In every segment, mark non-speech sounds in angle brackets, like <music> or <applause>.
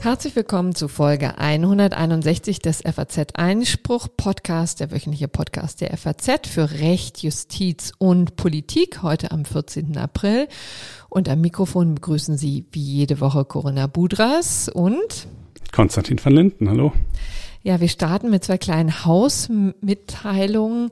Herzlich willkommen zu Folge 161 des FAZ Einspruch Podcast, der wöchentliche Podcast der FAZ für Recht, Justiz und Politik, heute am 14. April. Und am Mikrofon begrüßen Sie wie jede Woche Corinna Budras und Konstantin van Linden. Hallo. Ja, wir starten mit zwei kleinen Hausmitteilungen.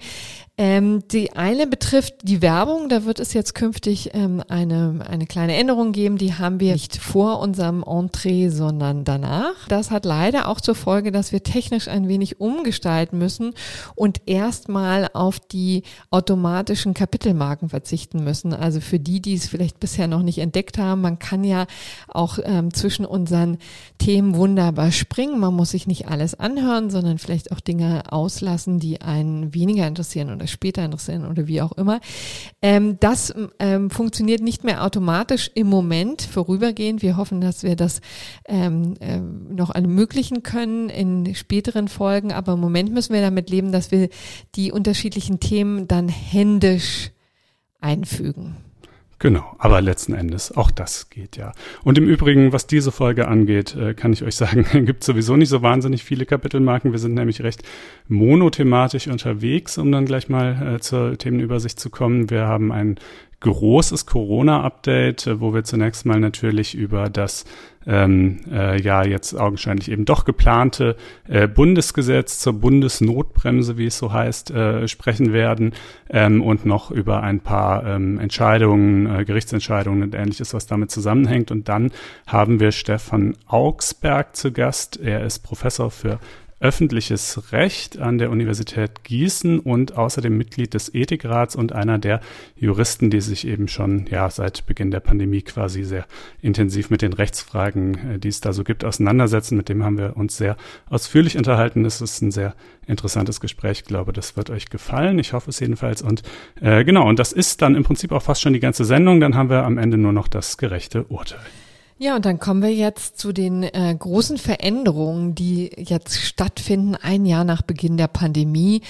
Ähm, die eine betrifft die Werbung. Da wird es jetzt künftig ähm, eine, eine kleine Änderung geben. Die haben wir nicht vor unserem Entree, sondern danach. Das hat leider auch zur Folge, dass wir technisch ein wenig umgestalten müssen und erstmal auf die automatischen Kapitelmarken verzichten müssen. Also für die, die es vielleicht bisher noch nicht entdeckt haben, man kann ja auch ähm, zwischen unseren Themen wunderbar springen. Man muss sich nicht alles anhören, sondern vielleicht auch Dinge auslassen, die einen weniger interessieren oder später interessieren oder wie auch immer. Ähm, das ähm, funktioniert nicht mehr automatisch im Moment vorübergehend. Wir hoffen, dass wir das ähm, äh, noch ermöglichen können in späteren Folgen. Aber im Moment müssen wir damit leben, dass wir die unterschiedlichen Themen dann händisch einfügen. Genau, aber letzten Endes auch das geht ja. Und im Übrigen, was diese Folge angeht, äh, kann ich euch <laughs> sagen, gibt sowieso nicht so wahnsinnig viele Kapitelmarken. Wir sind nämlich recht monothematisch unterwegs, um dann gleich mal äh, zur Themenübersicht zu kommen. Wir haben ein großes Corona-Update, äh, wo wir zunächst mal natürlich über das ähm, äh, ja jetzt augenscheinlich eben doch geplante äh, Bundesgesetz zur Bundesnotbremse, wie es so heißt, äh, sprechen werden ähm, und noch über ein paar ähm, Entscheidungen, äh, Gerichtsentscheidungen und ähnliches, was damit zusammenhängt. Und dann haben wir Stefan Augsberg zu Gast. Er ist Professor für öffentliches Recht an der Universität Gießen und außerdem Mitglied des Ethikrats und einer der Juristen, die sich eben schon ja seit Beginn der Pandemie quasi sehr intensiv mit den Rechtsfragen, äh, die es da so gibt, auseinandersetzen. Mit dem haben wir uns sehr ausführlich unterhalten. Es ist ein sehr interessantes Gespräch. Ich glaube, das wird euch gefallen. Ich hoffe es jedenfalls. Und äh, genau, und das ist dann im Prinzip auch fast schon die ganze Sendung. Dann haben wir am Ende nur noch das gerechte Urteil. Ja, und dann kommen wir jetzt zu den äh, großen Veränderungen, die jetzt stattfinden. Ein Jahr nach Beginn der Pandemie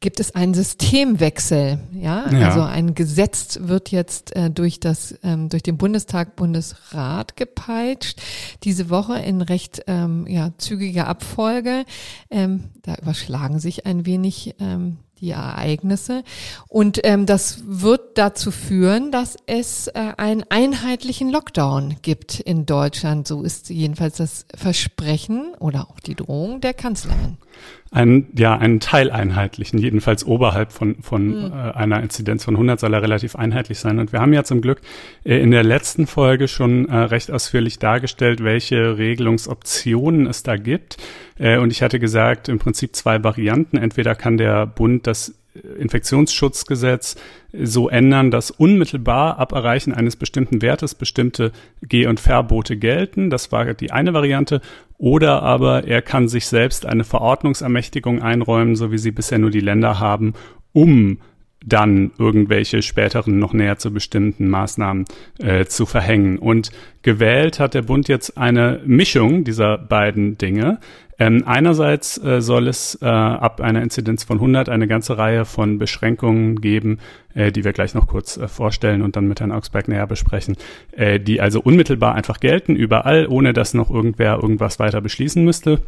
gibt es einen Systemwechsel. Ja, ja. also ein Gesetz wird jetzt äh, durch das ähm, durch den Bundestag Bundesrat gepeitscht. Diese Woche in recht ähm, ja, zügiger Abfolge. Ähm, da überschlagen sich ein wenig ähm, die Ereignisse. Und ähm, das wird dazu führen, dass es äh, einen einheitlichen Lockdown gibt in Deutschland. So ist jedenfalls das Versprechen oder auch die Drohung der Kanzlerin einen, ja, einen teileinheitlichen, jedenfalls oberhalb von, von mhm. äh, einer Inzidenz von 100 soll er relativ einheitlich sein. Und wir haben ja zum Glück äh, in der letzten Folge schon äh, recht ausführlich dargestellt, welche Regelungsoptionen es da gibt. Äh, und ich hatte gesagt, im Prinzip zwei Varianten. Entweder kann der Bund das Infektionsschutzgesetz so ändern, dass unmittelbar ab Erreichen eines bestimmten Wertes bestimmte Geh- und Verbote gelten. Das war die eine Variante. Oder aber er kann sich selbst eine Verordnungsermächtigung einräumen, so wie sie bisher nur die Länder haben, um dann irgendwelche späteren noch näher zu bestimmten Maßnahmen äh, zu verhängen. Und gewählt hat der Bund jetzt eine Mischung dieser beiden Dinge. Ähm, einerseits äh, soll es äh, ab einer Inzidenz von 100 eine ganze Reihe von Beschränkungen geben, äh, die wir gleich noch kurz äh, vorstellen und dann mit Herrn Augsberg näher besprechen, äh, die also unmittelbar einfach gelten, überall, ohne dass noch irgendwer irgendwas weiter beschließen müsste.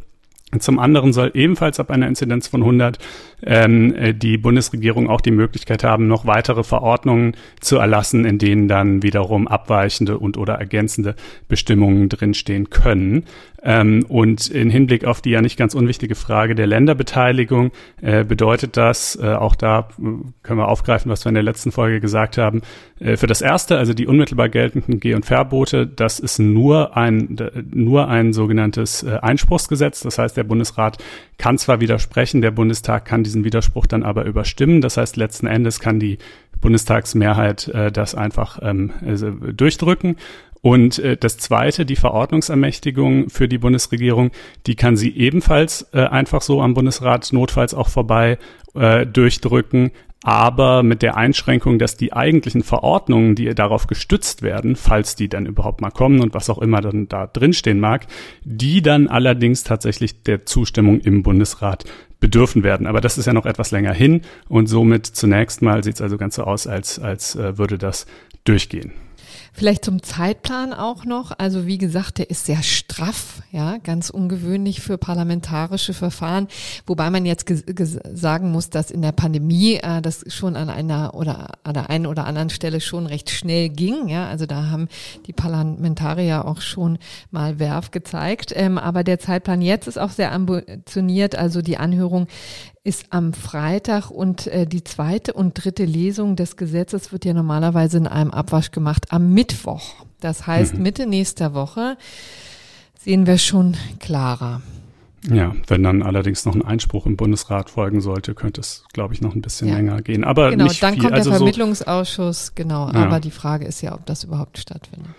Zum anderen soll ebenfalls ab einer Inzidenz von 100 ähm, äh, die Bundesregierung auch die Möglichkeit haben, noch weitere Verordnungen zu erlassen, in denen dann wiederum abweichende und oder ergänzende Bestimmungen drinstehen können. Ähm, und in Hinblick auf die ja nicht ganz unwichtige Frage der Länderbeteiligung äh, bedeutet das, äh, auch da äh, können wir aufgreifen, was wir in der letzten Folge gesagt haben, äh, für das erste, also die unmittelbar geltenden Geh- und Verbote, das ist nur ein, nur ein sogenanntes äh, Einspruchsgesetz. Das heißt, der Bundesrat kann zwar widersprechen, der Bundestag kann diesen Widerspruch dann aber überstimmen. Das heißt, letzten Endes kann die Bundestagsmehrheit äh, das einfach ähm, also durchdrücken. Und äh, das Zweite, die Verordnungsermächtigung für die Bundesregierung, die kann sie ebenfalls äh, einfach so am Bundesrat notfalls auch vorbei äh, durchdrücken, aber mit der Einschränkung, dass die eigentlichen Verordnungen, die darauf gestützt werden, falls die dann überhaupt mal kommen und was auch immer dann da drinstehen mag, die dann allerdings tatsächlich der Zustimmung im Bundesrat bedürfen werden. Aber das ist ja noch etwas länger hin und somit zunächst mal sieht es also ganz so aus, als, als äh, würde das durchgehen. Vielleicht zum Zeitplan auch noch. Also wie gesagt, der ist sehr straff, ja, ganz ungewöhnlich für parlamentarische Verfahren. Wobei man jetzt sagen muss, dass in der Pandemie äh, das schon an einer oder an der einen oder anderen Stelle schon recht schnell ging. Ja, also da haben die Parlamentarier auch schon mal Werf gezeigt. Ähm, aber der Zeitplan jetzt ist auch sehr ambitioniert. Also die Anhörung ist am Freitag und äh, die zweite und dritte Lesung des Gesetzes wird ja normalerweise in einem Abwasch gemacht am Mittwoch. Das heißt, mhm. Mitte nächster Woche sehen wir schon klarer. Ja, wenn dann allerdings noch ein Einspruch im Bundesrat folgen sollte, könnte es, glaube ich, noch ein bisschen ja. länger gehen. Aber genau, nicht dann viel. kommt also der Vermittlungsausschuss, genau. Ja. Aber die Frage ist ja, ob das überhaupt stattfindet.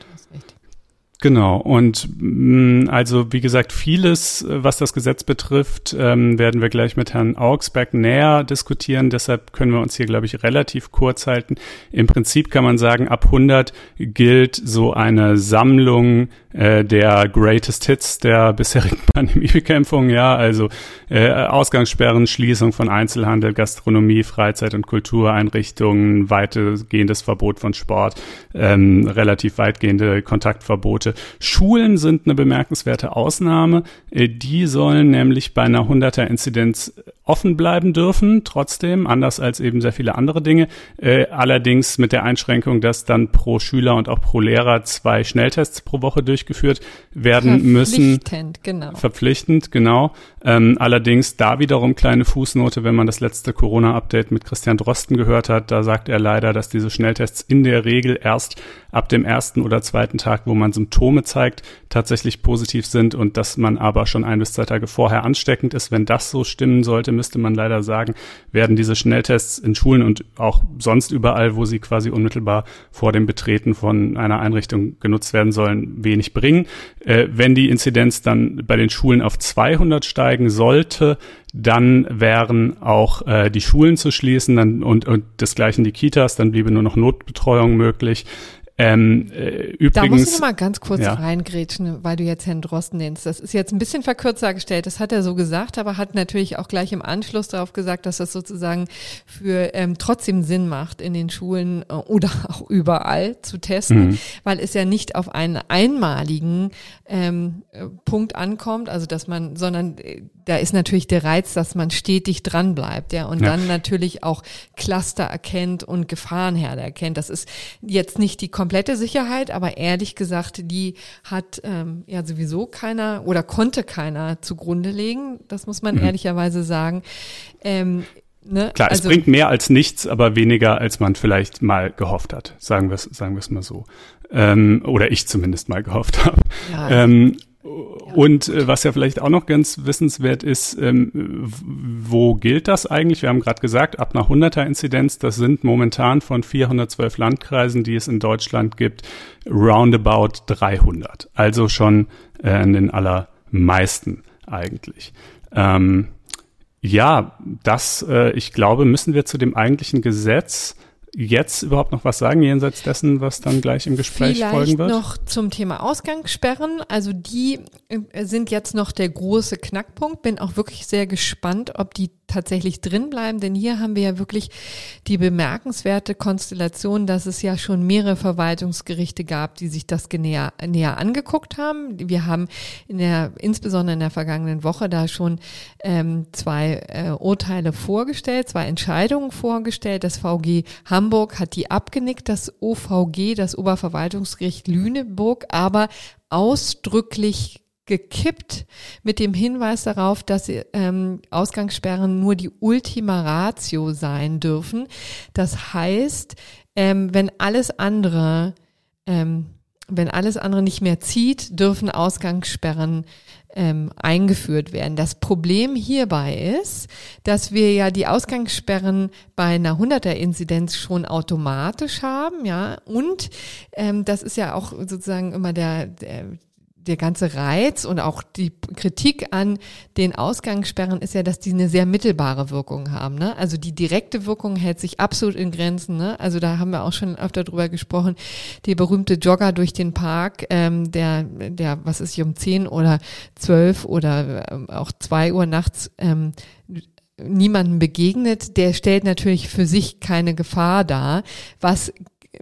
Genau, und mh, mm, also wie gesagt, vieles, äh, was das Gesetz betrifft, ähm, werden wir gleich mit Herrn Augsberg näher diskutieren. Deshalb können wir uns hier, glaube ich, relativ kurz halten. Im Prinzip kann man sagen, ab 100 gilt so eine Sammlung äh, der Greatest Hits der bisherigen <laughs> Pandemiebekämpfung, ja, also äh, Ausgangssperren, Schließung von Einzelhandel, Gastronomie, Freizeit- und Kultureinrichtungen, weitgehendes Verbot von Sport, ähm, relativ weitgehende Kontaktverbote. Schulen sind eine bemerkenswerte Ausnahme. Äh, die sollen nämlich bei einer 100er-Inzidenz offen bleiben dürfen, trotzdem, anders als eben sehr viele andere Dinge. Äh, allerdings mit der Einschränkung, dass dann pro Schüler und auch pro Lehrer zwei Schnelltests pro Woche durchgeführt werden müssen. Verpflichtend, genau. Verpflichtend, genau. Ähm, allerdings da wiederum kleine Fußnote, wenn man das letzte Corona-Update mit Christian Drosten gehört hat, da sagt er leider, dass diese Schnelltests in der Regel erst ab dem ersten oder zweiten Tag, wo man Symptome zeigt, tatsächlich positiv sind und dass man aber schon ein bis zwei Tage vorher ansteckend ist. Wenn das so stimmen sollte, müsste man leider sagen, werden diese Schnelltests in Schulen und auch sonst überall, wo sie quasi unmittelbar vor dem Betreten von einer Einrichtung genutzt werden sollen, wenig bringen. Äh, wenn die Inzidenz dann bei den Schulen auf 200 steigen sollte, dann wären auch äh, die Schulen zu schließen dann, und, und desgleichen die Kitas, dann bliebe nur noch Notbetreuung möglich. Ähm, äh, übrigens, da muss ich mal ganz kurz ja. reingrätschen, weil du jetzt Herrn Drosten nennst. Das ist jetzt ein bisschen verkürzt dargestellt. Das hat er so gesagt, aber hat natürlich auch gleich im Anschluss darauf gesagt, dass das sozusagen für ähm, trotzdem Sinn macht, in den Schulen äh, oder <laughs> auch überall zu testen, mhm. weil es ja nicht auf einen einmaligen ähm, äh, Punkt ankommt, also dass man, sondern äh, da ist natürlich der Reiz, dass man stetig dran bleibt, ja, und ja. dann natürlich auch Cluster erkennt und Gefahrenherde erkennt. Das ist jetzt nicht die komplette Sicherheit, aber ehrlich gesagt, die hat ähm, ja sowieso keiner oder konnte keiner zugrunde legen. Das muss man mhm. ehrlicherweise sagen. Ähm, Ne? Klar, also, es bringt mehr als nichts, aber weniger, als man vielleicht mal gehofft hat. Sagen wir es sagen wir es mal so. Ähm, oder ich zumindest mal gehofft habe. Ja, ähm, und äh, was ja vielleicht auch noch ganz wissenswert ist, ähm, wo gilt das eigentlich? Wir haben gerade gesagt, ab einer 100er Inzidenz, das sind momentan von 412 Landkreisen, die es in Deutschland gibt, roundabout 300. Also schon äh, in den allermeisten eigentlich. Ähm, ja, das, äh, ich glaube, müssen wir zu dem eigentlichen Gesetz jetzt überhaupt noch was sagen, jenseits dessen, was dann gleich im Gespräch Vielleicht folgen wird? noch zum Thema Ausgangssperren. Also die äh, sind jetzt noch der große Knackpunkt. Bin auch wirklich sehr gespannt, ob die tatsächlich drin bleiben, denn hier haben wir ja wirklich die bemerkenswerte Konstellation, dass es ja schon mehrere Verwaltungsgerichte gab, die sich das näher, näher angeguckt haben. Wir haben in der, insbesondere in der vergangenen Woche da schon ähm, zwei äh, Urteile vorgestellt, zwei Entscheidungen vorgestellt. Das VG Hamburg hat die abgenickt, das OVG, das Oberverwaltungsgericht Lüneburg, aber ausdrücklich gekippt mit dem Hinweis darauf, dass ähm, Ausgangssperren nur die Ultima Ratio sein dürfen. Das heißt, ähm, wenn alles andere, ähm, wenn alles andere nicht mehr zieht, dürfen Ausgangssperren ähm, eingeführt werden. Das Problem hierbei ist, dass wir ja die Ausgangssperren bei einer 100er Inzidenz schon automatisch haben, ja, und ähm, das ist ja auch sozusagen immer der, der der ganze Reiz und auch die Kritik an den Ausgangssperren ist ja, dass die eine sehr mittelbare Wirkung haben. Ne? Also die direkte Wirkung hält sich absolut in Grenzen. Ne? Also da haben wir auch schon öfter drüber gesprochen. Der berühmte Jogger durch den Park, ähm, der, der, was ist hier um zehn oder zwölf oder ähm, auch zwei Uhr nachts ähm, niemandem begegnet, der stellt natürlich für sich keine Gefahr dar. Was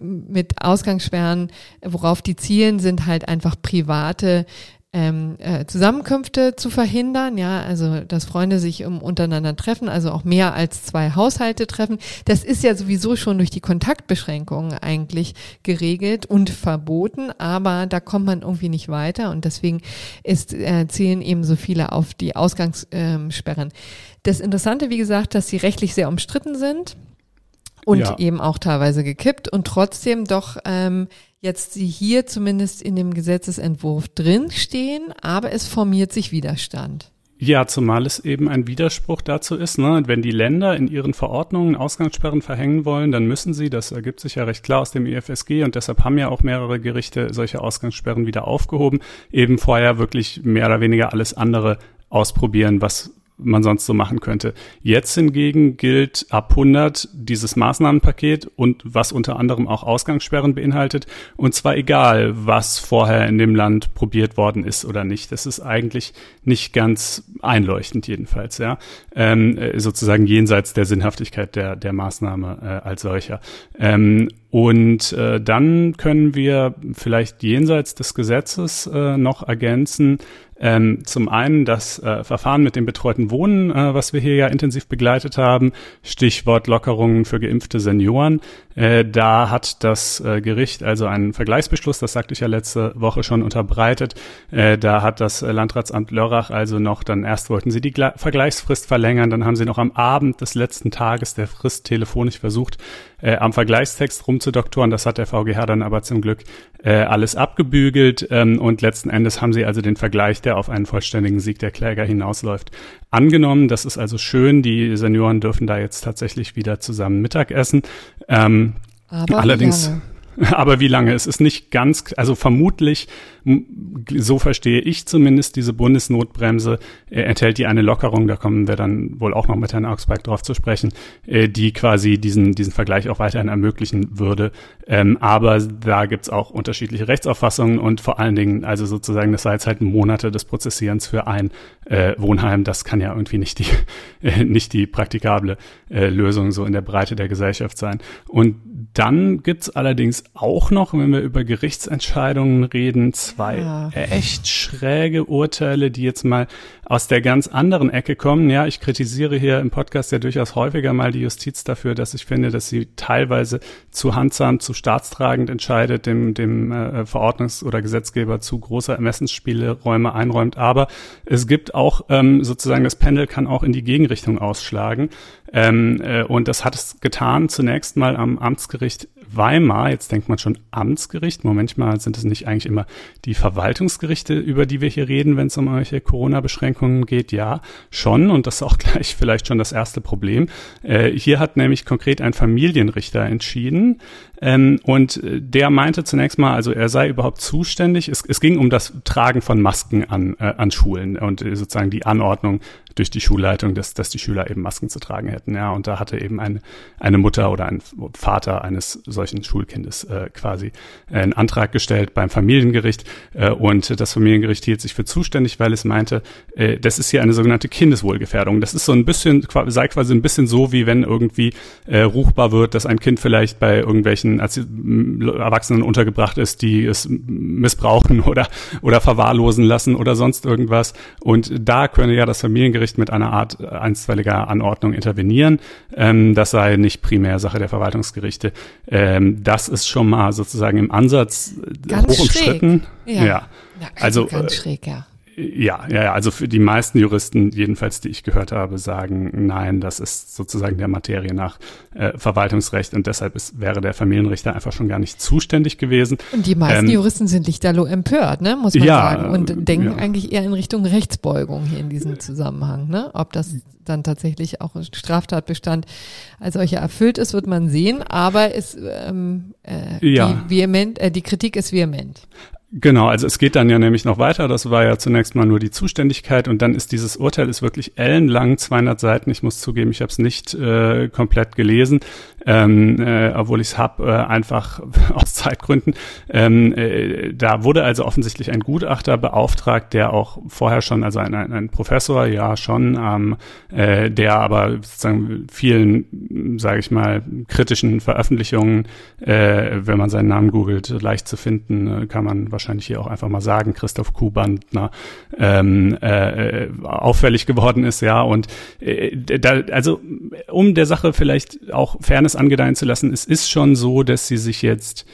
mit Ausgangssperren, worauf die zielen, sind halt einfach private ähm, äh, Zusammenkünfte zu verhindern, ja, also dass Freunde sich um, untereinander treffen, also auch mehr als zwei Haushalte treffen. Das ist ja sowieso schon durch die Kontaktbeschränkungen eigentlich geregelt und verboten, aber da kommt man irgendwie nicht weiter und deswegen ist, äh, zählen eben so viele auf die Ausgangssperren. Das Interessante, wie gesagt, dass sie rechtlich sehr umstritten sind und ja. eben auch teilweise gekippt und trotzdem doch ähm, jetzt sie hier zumindest in dem Gesetzesentwurf drinstehen, aber es formiert sich Widerstand. Ja, zumal es eben ein Widerspruch dazu ist, ne? wenn die Länder in ihren Verordnungen Ausgangssperren verhängen wollen, dann müssen sie, das ergibt sich ja recht klar aus dem EFSG und deshalb haben ja auch mehrere Gerichte solche Ausgangssperren wieder aufgehoben, eben vorher wirklich mehr oder weniger alles andere ausprobieren, was man sonst so machen könnte. Jetzt hingegen gilt ab 100 dieses Maßnahmenpaket und was unter anderem auch Ausgangssperren beinhaltet und zwar egal, was vorher in dem Land probiert worden ist oder nicht. Das ist eigentlich nicht ganz einleuchtend jedenfalls, ja, ähm, äh, sozusagen jenseits der Sinnhaftigkeit der der Maßnahme äh, als solcher. Ähm, und äh, dann können wir vielleicht jenseits des Gesetzes äh, noch ergänzen, ähm, zum einen das äh, Verfahren mit dem betreuten Wohnen, äh, was wir hier ja intensiv begleitet haben, Stichwort Lockerungen für geimpfte Senioren. Äh, da hat das äh, Gericht also einen Vergleichsbeschluss, das sagte ich ja letzte Woche schon unterbreitet. Äh, da hat das Landratsamt Lörrach also noch, dann erst wollten sie die Gla Vergleichsfrist verlängern, dann haben sie noch am Abend des letzten Tages der Frist telefonisch versucht, äh, am Vergleichstext rumzudoktoren. Das hat der VGH dann aber zum Glück äh, alles abgebügelt ähm, und letzten Endes haben sie also den Vergleich, der auf einen vollständigen Sieg der Kläger hinausläuft, angenommen. Das ist also schön. Die Senioren dürfen da jetzt tatsächlich wieder zusammen Mittagessen. Ähm, aber allerdings. <laughs> Aber wie lange? Es ist nicht ganz, also vermutlich so verstehe ich zumindest, diese Bundesnotbremse äh, enthält die eine Lockerung, da kommen wir dann wohl auch noch mit Herrn Augsberg drauf zu sprechen, äh, die quasi diesen, diesen Vergleich auch weiterhin ermöglichen würde. Ähm, aber da gibt's auch unterschiedliche Rechtsauffassungen und vor allen Dingen, also sozusagen, das sei jetzt halt Monate des Prozessierens für ein äh, Wohnheim, das kann ja irgendwie nicht die, <laughs> nicht die praktikable äh, Lösung so in der Breite der Gesellschaft sein. Und dann gibt's allerdings auch noch, wenn wir über Gerichtsentscheidungen reden, zwei ja. echt schräge Urteile, die jetzt mal aus der ganz anderen Ecke kommen. Ja, ich kritisiere hier im Podcast ja durchaus häufiger mal die Justiz dafür, dass ich finde, dass sie teilweise zu handsam, zu staatstragend entscheidet, dem, dem äh, Verordnungs- oder Gesetzgeber zu große Ermessensspielräume einräumt. Aber es gibt auch ähm, sozusagen, das Pendel kann auch in die Gegenrichtung ausschlagen. Ähm, äh, und das hat es getan zunächst mal am Amtsgericht Weimar. Jetzt denkt man schon Amtsgericht. Manchmal sind es nicht eigentlich immer die Verwaltungsgerichte, über die wir hier reden, wenn es um irgendwelche Corona-Beschränkungen geht. Ja, schon. Und das ist auch <laughs> gleich vielleicht schon das erste Problem. Äh, hier hat nämlich konkret ein Familienrichter entschieden. Ähm, und äh, der meinte zunächst mal, also er sei überhaupt zuständig. Es, es ging um das Tragen von Masken an, äh, an Schulen und äh, sozusagen die Anordnung durch die Schulleitung, dass, dass die Schüler eben Masken zu tragen hätten. Ja, und da hatte eben eine, eine Mutter oder ein Vater eines solchen Schulkindes äh, quasi einen Antrag gestellt beim Familiengericht äh, und das Familiengericht hielt sich für zuständig, weil es meinte, äh, das ist hier eine sogenannte Kindeswohlgefährdung. Das ist so ein bisschen, sei quasi ein bisschen so, wie wenn irgendwie äh, ruchbar wird, dass ein Kind vielleicht bei irgendwelchen Erwachsenen untergebracht ist, die es missbrauchen oder, oder verwahrlosen lassen oder sonst irgendwas. Und da könne ja das Familiengericht Gericht mit einer Art einstweiliger Anordnung intervenieren. Ähm, das sei nicht primär Sache der Verwaltungsgerichte. Ähm, das ist schon mal sozusagen im Ansatz ganz hoch umstritten. Ja. ja. ja also ganz äh, schräg, ja. Ja, ja, ja, also für die meisten Juristen, jedenfalls die ich gehört habe, sagen, nein, das ist sozusagen der Materie nach äh, Verwaltungsrecht und deshalb ist, wäre der Familienrichter einfach schon gar nicht zuständig gewesen. Und die meisten ähm, Juristen sind lichterloh empört, ne, muss man ja, sagen, und denken ja. eigentlich eher in Richtung Rechtsbeugung hier in diesem Zusammenhang, ne, ob das dann tatsächlich auch Straftatbestand als solcher erfüllt ist, wird man sehen, aber es, ähm, äh, ja. die, vehement, äh, die Kritik ist vehement. Genau, also es geht dann ja nämlich noch weiter. Das war ja zunächst mal nur die Zuständigkeit und dann ist dieses Urteil ist wirklich ellenlang, 200 Seiten. Ich muss zugeben, ich habe es nicht äh, komplett gelesen, ähm, äh, obwohl ich es habe, äh, einfach <laughs> aus Zeitgründen. Ähm, äh, da wurde also offensichtlich ein Gutachter beauftragt, der auch vorher schon, also ein, ein, ein Professor, ja schon, ähm, äh, der aber sozusagen vielen, sage ich mal, kritischen Veröffentlichungen, äh, wenn man seinen Namen googelt, leicht zu finden, äh, kann man wahrscheinlich hier auch einfach mal sagen, Christoph Kuhbandner, ähm, äh, auffällig geworden ist, ja. Und äh, da, also um der Sache vielleicht auch Fairness angedeihen zu lassen, es ist schon so, dass sie sich jetzt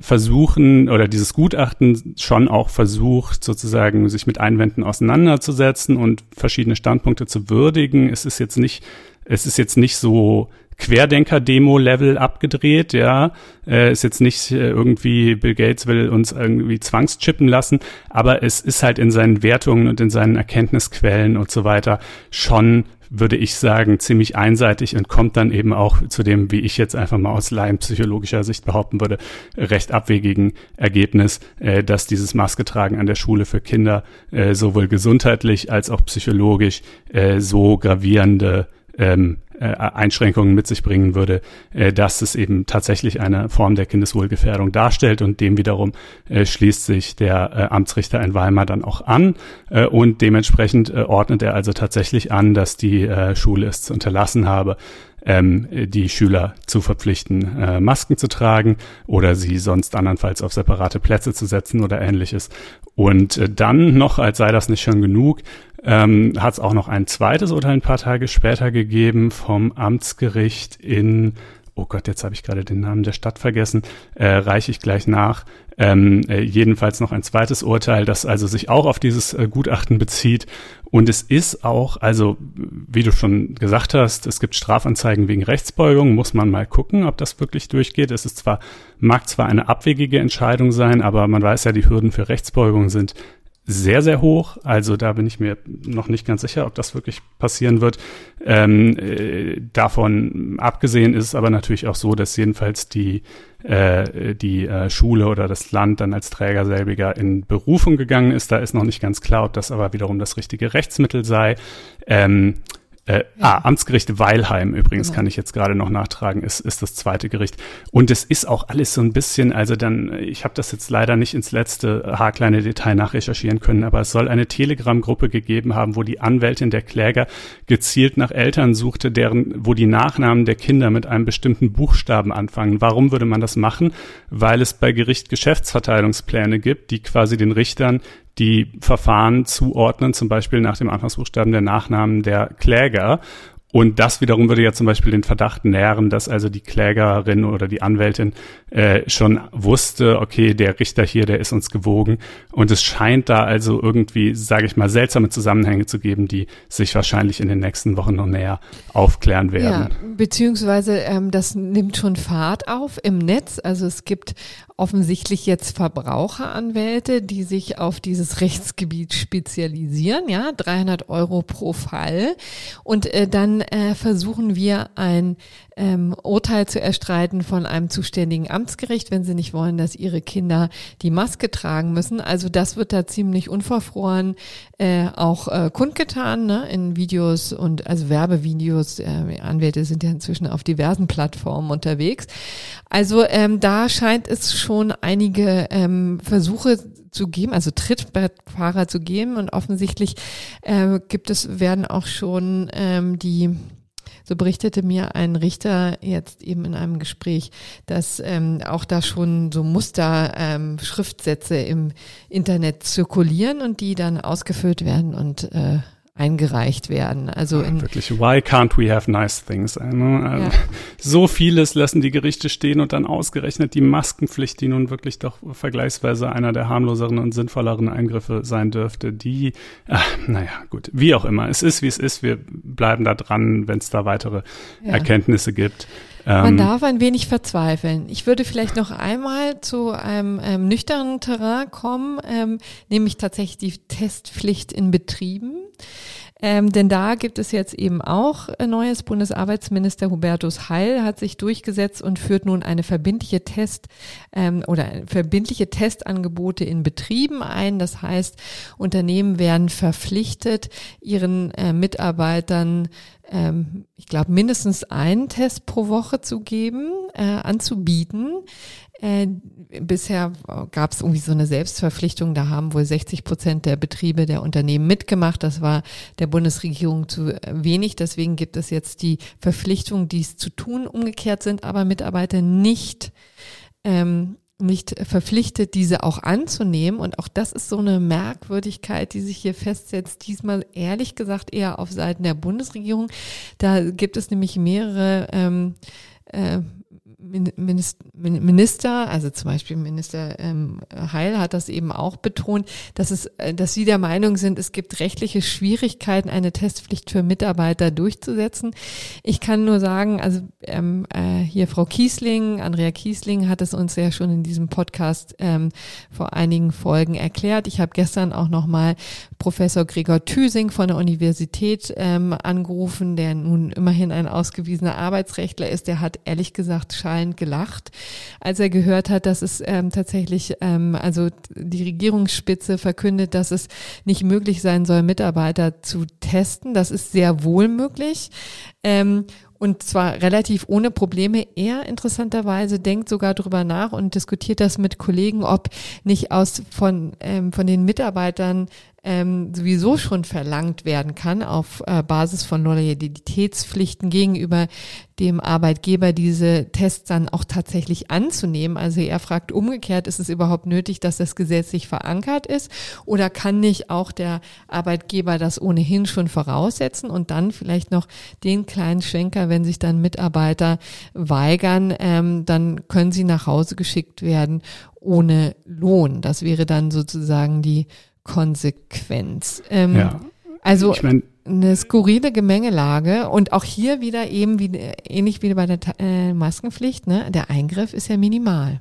versuchen oder dieses Gutachten schon auch versucht, sozusagen sich mit Einwänden auseinanderzusetzen und verschiedene Standpunkte zu würdigen. Es ist jetzt nicht, es ist jetzt nicht so Querdenker-Demo-Level abgedreht, ja. Äh, ist jetzt nicht äh, irgendwie, Bill Gates will uns irgendwie zwangschippen lassen, aber es ist halt in seinen Wertungen und in seinen Erkenntnisquellen und so weiter schon würde ich sagen, ziemlich einseitig und kommt dann eben auch zu dem, wie ich jetzt einfach mal aus laienpsychologischer Sicht behaupten würde, recht abwegigen Ergebnis, äh, dass dieses Masketragen an der Schule für Kinder äh, sowohl gesundheitlich als auch psychologisch äh, so gravierende ähm, äh, Einschränkungen mit sich bringen würde, äh, dass es eben tatsächlich eine Form der Kindeswohlgefährdung darstellt und dem wiederum äh, schließt sich der äh, Amtsrichter in Weimar dann auch an äh, und dementsprechend äh, ordnet er also tatsächlich an, dass die äh, Schule es unterlassen habe, ähm, die Schüler zu verpflichten, äh, Masken zu tragen oder sie sonst andernfalls auf separate Plätze zu setzen oder ähnliches. Und äh, dann noch, als sei das nicht schon genug, ähm, hat es auch noch ein zweites Urteil ein paar Tage später gegeben vom Amtsgericht in oh Gott, jetzt habe ich gerade den Namen der Stadt vergessen, äh, reiche ich gleich nach. Ähm, äh, jedenfalls noch ein zweites Urteil, das also sich auch auf dieses äh, Gutachten bezieht. Und es ist auch, also wie du schon gesagt hast, es gibt Strafanzeigen wegen Rechtsbeugung, muss man mal gucken, ob das wirklich durchgeht. Es ist zwar, mag zwar eine abwegige Entscheidung sein, aber man weiß ja, die Hürden für Rechtsbeugung sind sehr, sehr hoch. Also da bin ich mir noch nicht ganz sicher, ob das wirklich passieren wird. Ähm, äh, davon abgesehen ist es aber natürlich auch so, dass jedenfalls die, äh, die äh, Schule oder das Land dann als Träger selbiger in Berufung gegangen ist. Da ist noch nicht ganz klar, ob das aber wiederum das richtige Rechtsmittel sei. Ähm, äh, ja. Ah, Amtsgericht Weilheim übrigens genau. kann ich jetzt gerade noch nachtragen, ist, ist das zweite Gericht. Und es ist auch alles so ein bisschen, also dann, ich habe das jetzt leider nicht ins letzte haarkleine Detail nachrecherchieren können, aber es soll eine Telegram-Gruppe gegeben haben, wo die Anwältin der Kläger gezielt nach Eltern suchte, deren, wo die Nachnamen der Kinder mit einem bestimmten Buchstaben anfangen. Warum würde man das machen? Weil es bei Gericht Geschäftsverteilungspläne gibt, die quasi den Richtern die Verfahren zuordnen, zum Beispiel nach dem Anfangsbuchstaben der Nachnamen der Kläger. Und das wiederum würde ja zum Beispiel den Verdacht nähren, dass also die Klägerin oder die Anwältin äh, schon wusste, okay, der Richter hier, der ist uns gewogen. Und es scheint da also irgendwie, sage ich mal, seltsame Zusammenhänge zu geben, die sich wahrscheinlich in den nächsten Wochen noch näher aufklären werden. Ja, beziehungsweise ähm, das nimmt schon Fahrt auf im Netz. Also es gibt offensichtlich jetzt Verbraucheranwälte, die sich auf dieses Rechtsgebiet spezialisieren, ja, 300 Euro pro Fall. Und äh, dann äh, versuchen wir ein ähm, Urteil zu erstreiten von einem zuständigen Amtsgericht, wenn sie nicht wollen, dass ihre Kinder die Maske tragen müssen. Also das wird da ziemlich unverfroren äh, auch äh, kundgetan ne, in Videos und also Werbevideos. Äh, Anwälte sind ja inzwischen auf diversen Plattformen unterwegs. Also ähm, da scheint es schon einige ähm, Versuche zu geben, also Trittbrettfahrer zu geben und offensichtlich äh, gibt es werden auch schon ähm, die so berichtete mir ein Richter jetzt eben in einem Gespräch, dass ähm, auch da schon so Muster ähm, Schriftsätze im Internet zirkulieren und die dann ausgefüllt werden und äh, eingereicht werden. Also in wirklich, why can't we have nice things? Ne? Ja. So vieles lassen die Gerichte stehen und dann ausgerechnet die Maskenpflicht, die nun wirklich doch vergleichsweise einer der harmloseren und sinnvolleren Eingriffe sein dürfte, die, ach, naja, gut, wie auch immer. Es ist, wie es ist. Wir bleiben da dran, wenn es da weitere ja. Erkenntnisse gibt. Man ähm, darf ein wenig verzweifeln. Ich würde vielleicht noch einmal zu einem ähm, nüchternen Terrain kommen, ähm, nämlich tatsächlich die Testpflicht in Betrieben. Ähm, denn da gibt es jetzt eben auch ein neues Bundesarbeitsminister Hubertus Heil hat sich durchgesetzt und führt nun eine verbindliche Test ähm, oder verbindliche Testangebote in Betrieben ein. Das heißt, Unternehmen werden verpflichtet, ihren äh, Mitarbeitern ähm, ich glaube, mindestens einen Test pro Woche zu geben, äh, anzubieten. Äh, bisher gab es irgendwie so eine Selbstverpflichtung, da haben wohl 60 Prozent der Betriebe der Unternehmen mitgemacht. Das war der Bundesregierung zu wenig. Deswegen gibt es jetzt die Verpflichtung, dies zu tun. Umgekehrt sind aber Mitarbeiter nicht ähm, nicht verpflichtet, diese auch anzunehmen. Und auch das ist so eine Merkwürdigkeit, die sich hier festsetzt. Diesmal ehrlich gesagt eher auf Seiten der Bundesregierung. Da gibt es nämlich mehrere ähm, äh, Minister, also zum Beispiel Minister ähm, Heil hat das eben auch betont, dass es, äh, dass sie der Meinung sind, es gibt rechtliche Schwierigkeiten, eine Testpflicht für Mitarbeiter durchzusetzen. Ich kann nur sagen, also ähm, äh, hier Frau Kiesling, Andrea Kiesling hat es uns ja schon in diesem Podcast ähm, vor einigen Folgen erklärt. Ich habe gestern auch noch mal Professor Gregor Thüsing von der Universität ähm, angerufen, der nun immerhin ein ausgewiesener Arbeitsrechtler ist. Der hat ehrlich gesagt schallend gelacht, als er gehört hat, dass es ähm, tatsächlich, ähm, also die Regierungsspitze verkündet, dass es nicht möglich sein soll, Mitarbeiter zu testen. Das ist sehr wohl möglich. Ähm, und zwar relativ ohne Probleme. Er interessanterweise denkt sogar drüber nach und diskutiert das mit Kollegen, ob nicht aus von ähm, von den Mitarbeitern ähm, sowieso schon verlangt werden kann auf äh, Basis von Loyalitätspflichten gegenüber dem Arbeitgeber diese Tests dann auch tatsächlich anzunehmen. Also er fragt umgekehrt, ist es überhaupt nötig, dass das gesetzlich verankert ist oder kann nicht auch der Arbeitgeber das ohnehin schon voraussetzen und dann vielleicht noch den kleinen Schwenker, wenn sich dann Mitarbeiter weigern, ähm, dann können sie nach Hause geschickt werden ohne Lohn. Das wäre dann sozusagen die Konsequenz. Ähm, ja. Also ich mein, eine skurrile Gemengelage und auch hier wieder eben wie ähnlich wie bei der äh, Maskenpflicht, ne? Der Eingriff ist ja minimal.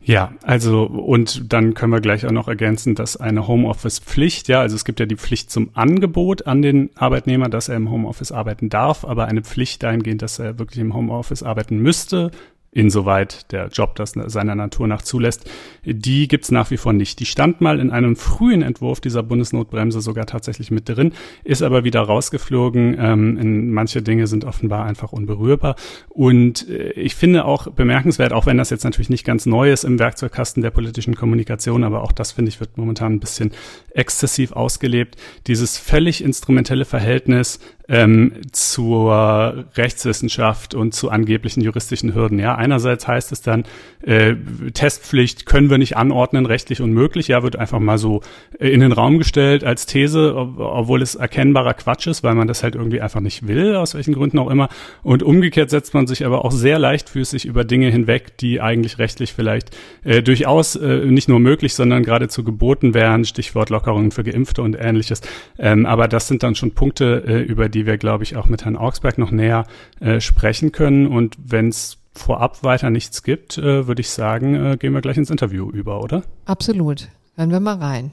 Ja, also und dann können wir gleich auch noch ergänzen, dass eine Homeoffice-Pflicht, ja, also es gibt ja die Pflicht zum Angebot an den Arbeitnehmer, dass er im Homeoffice arbeiten darf, aber eine Pflicht dahingehend, dass er wirklich im Homeoffice arbeiten müsste, insoweit der Job das seiner Natur nach zulässt, die gibt's nach wie vor nicht. Die stand mal in einem frühen Entwurf dieser Bundesnotbremse sogar tatsächlich mit drin, ist aber wieder rausgeflogen. Ähm, manche Dinge sind offenbar einfach unberührbar. Und äh, ich finde auch bemerkenswert, auch wenn das jetzt natürlich nicht ganz neu ist im Werkzeugkasten der politischen Kommunikation, aber auch das finde ich wird momentan ein bisschen exzessiv ausgelebt, dieses völlig instrumentelle Verhältnis ähm, zur Rechtswissenschaft und zu angeblichen juristischen Hürden. Ja, einerseits heißt es dann, äh, Testpflicht können wir nicht anordnen, rechtlich unmöglich. Ja, wird einfach mal so äh, in den Raum gestellt als These, ob, obwohl es erkennbarer Quatsch ist, weil man das halt irgendwie einfach nicht will, aus welchen Gründen auch immer. Und umgekehrt setzt man sich aber auch sehr leichtfüßig über Dinge hinweg, die eigentlich rechtlich vielleicht äh, durchaus äh, nicht nur möglich, sondern geradezu geboten wären. Stichwort Lockerungen für Geimpfte und ähnliches. Ähm, aber das sind dann schon Punkte, äh, über die wir, glaube ich, auch mit Herrn Augsberg noch näher äh, sprechen können. Und wenn es vorab weiter nichts gibt, äh, würde ich sagen, äh, gehen wir gleich ins Interview über, oder? Absolut. Hören wir mal rein.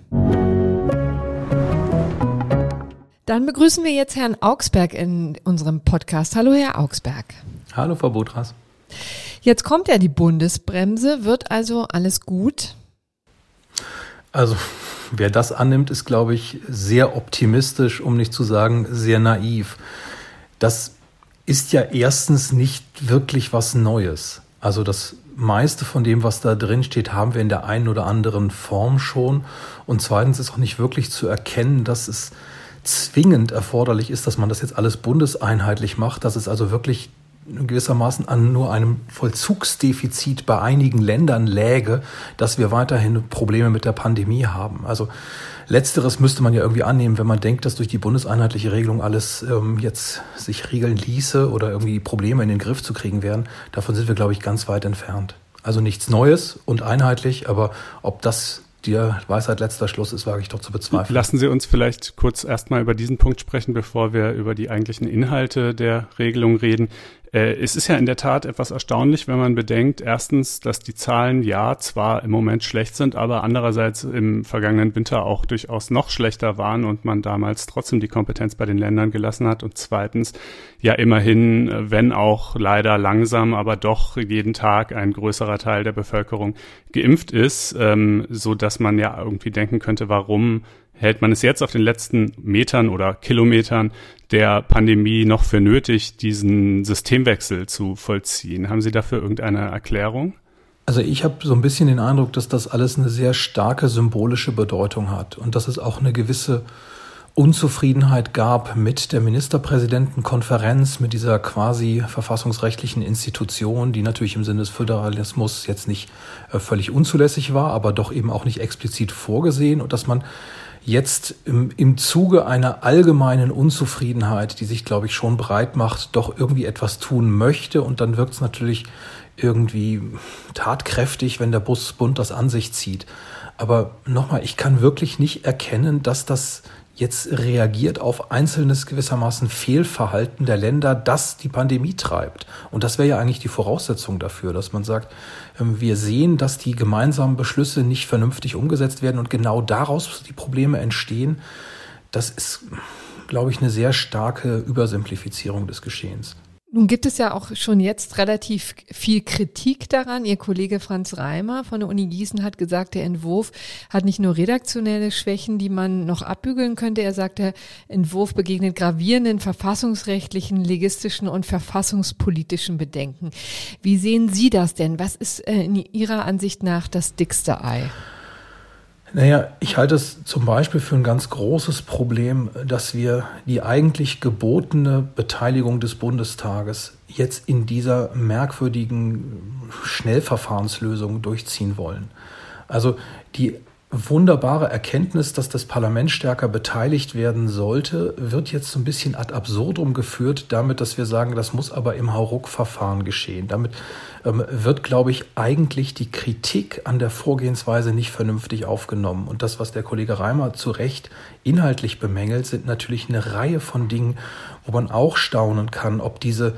Dann begrüßen wir jetzt Herrn Augsberg in unserem Podcast. Hallo, Herr Augsberg. Hallo, Frau Botras. Jetzt kommt ja die Bundesbremse. Wird also alles gut? Also wer das annimmt, ist, glaube ich, sehr optimistisch, um nicht zu sagen sehr naiv. Das ist ja erstens nicht wirklich was Neues. Also das meiste von dem, was da drin steht, haben wir in der einen oder anderen Form schon. Und zweitens ist auch nicht wirklich zu erkennen, dass es zwingend erforderlich ist, dass man das jetzt alles bundeseinheitlich macht, dass es also wirklich gewissermaßen an nur einem Vollzugsdefizit bei einigen Ländern läge, dass wir weiterhin Probleme mit der Pandemie haben. Also letzteres müsste man ja irgendwie annehmen, wenn man denkt, dass durch die bundeseinheitliche Regelung alles ähm, jetzt sich regeln ließe oder irgendwie Probleme in den Griff zu kriegen wären. Davon sind wir, glaube ich, ganz weit entfernt. Also nichts Neues und einheitlich, aber ob das die Weisheit letzter Schluss ist, wage ich doch zu bezweifeln. Lassen Sie uns vielleicht kurz erstmal über diesen Punkt sprechen, bevor wir über die eigentlichen Inhalte der Regelung reden. Äh, es ist ja in der Tat etwas erstaunlich, wenn man bedenkt, erstens, dass die Zahlen ja zwar im Moment schlecht sind, aber andererseits im vergangenen Winter auch durchaus noch schlechter waren und man damals trotzdem die Kompetenz bei den Ländern gelassen hat. Und zweitens, ja immerhin, wenn auch leider langsam, aber doch jeden Tag ein größerer Teil der Bevölkerung geimpft ist, ähm, so dass man ja irgendwie denken könnte, warum hält man es jetzt auf den letzten Metern oder Kilometern der Pandemie noch für nötig, diesen Systemwechsel zu vollziehen? Haben Sie dafür irgendeine Erklärung? Also ich habe so ein bisschen den Eindruck, dass das alles eine sehr starke symbolische Bedeutung hat und dass es auch eine gewisse Unzufriedenheit gab mit der Ministerpräsidentenkonferenz, mit dieser quasi verfassungsrechtlichen Institution, die natürlich im Sinne des Föderalismus jetzt nicht äh, völlig unzulässig war, aber doch eben auch nicht explizit vorgesehen und dass man jetzt im, im Zuge einer allgemeinen Unzufriedenheit, die sich, glaube ich, schon breit macht, doch irgendwie etwas tun möchte. Und dann wirkt es natürlich irgendwie tatkräftig, wenn der Busbund das an sich zieht. Aber nochmal, ich kann wirklich nicht erkennen, dass das jetzt reagiert auf einzelnes gewissermaßen Fehlverhalten der Länder, das die Pandemie treibt. Und das wäre ja eigentlich die Voraussetzung dafür, dass man sagt, ähm, wir sehen, dass die gemeinsamen Beschlüsse nicht vernünftig umgesetzt werden und genau daraus die Probleme entstehen. Das ist, glaube ich, eine sehr starke Übersimplifizierung des Geschehens. Nun gibt es ja auch schon jetzt relativ viel Kritik daran. Ihr Kollege Franz Reimer von der Uni Gießen hat gesagt, der Entwurf hat nicht nur redaktionelle Schwächen, die man noch abbügeln könnte. Er sagt, der Entwurf begegnet gravierenden verfassungsrechtlichen, legistischen und verfassungspolitischen Bedenken. Wie sehen Sie das denn? Was ist äh, in Ihrer Ansicht nach das dickste Ei? Naja, ich halte es zum Beispiel für ein ganz großes Problem, dass wir die eigentlich gebotene Beteiligung des Bundestages jetzt in dieser merkwürdigen Schnellverfahrenslösung durchziehen wollen. Also die wunderbare Erkenntnis, dass das Parlament stärker beteiligt werden sollte, wird jetzt so ein bisschen ad absurdum geführt, damit, dass wir sagen, das muss aber im Hauruck-Verfahren geschehen. Damit ähm, wird, glaube ich, eigentlich die Kritik an der Vorgehensweise nicht vernünftig aufgenommen. Und das, was der Kollege Reimer zu Recht inhaltlich bemängelt, sind natürlich eine Reihe von Dingen, wo man auch staunen kann, ob diese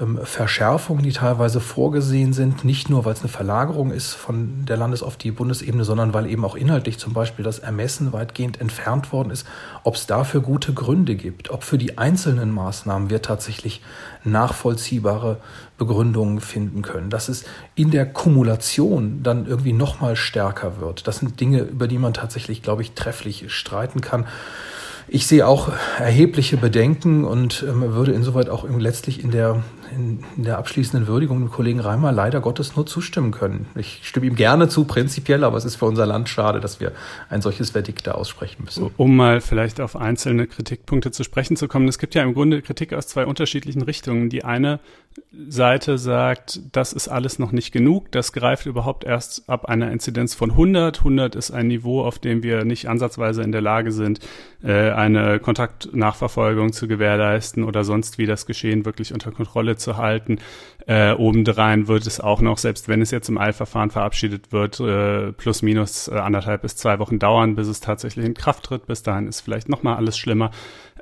ähm, Verschärfungen, die teilweise vorgesehen sind, nicht nur, weil es eine Verlagerung ist von der Landes- auf die Bundesebene, sondern weil eben auch inhaltlich zum Beispiel das Ermessen weitgehend entfernt worden ist, ob es dafür gute Gründe gibt, ob für die einzelnen Maßnahmen wir tatsächlich nachvollziehbare Begründungen finden können, dass es in der Kumulation dann irgendwie noch mal stärker wird. Das sind Dinge, über die man tatsächlich, glaube ich, trefflich streiten kann. Ich sehe auch erhebliche Bedenken und ähm, würde insoweit auch letztlich in der, in, der abschließenden Würdigung dem Kollegen Reimer leider Gottes nur zustimmen können. Ich stimme ihm gerne zu, prinzipiell, aber es ist für unser Land schade, dass wir ein solches Verdikt da aussprechen müssen. Um mal vielleicht auf einzelne Kritikpunkte zu sprechen zu kommen. Es gibt ja im Grunde Kritik aus zwei unterschiedlichen Richtungen. Die eine Seite sagt, das ist alles noch nicht genug. Das greift überhaupt erst ab einer Inzidenz von 100. 100 ist ein Niveau, auf dem wir nicht ansatzweise in der Lage sind, äh, eine Kontaktnachverfolgung zu gewährleisten oder sonst wie das Geschehen wirklich unter Kontrolle zu halten. Äh, obendrein wird es auch noch, selbst wenn es jetzt im Eilverfahren verabschiedet wird, äh, plus minus äh, anderthalb bis zwei Wochen dauern, bis es tatsächlich in Kraft tritt. Bis dahin ist vielleicht nochmal alles schlimmer.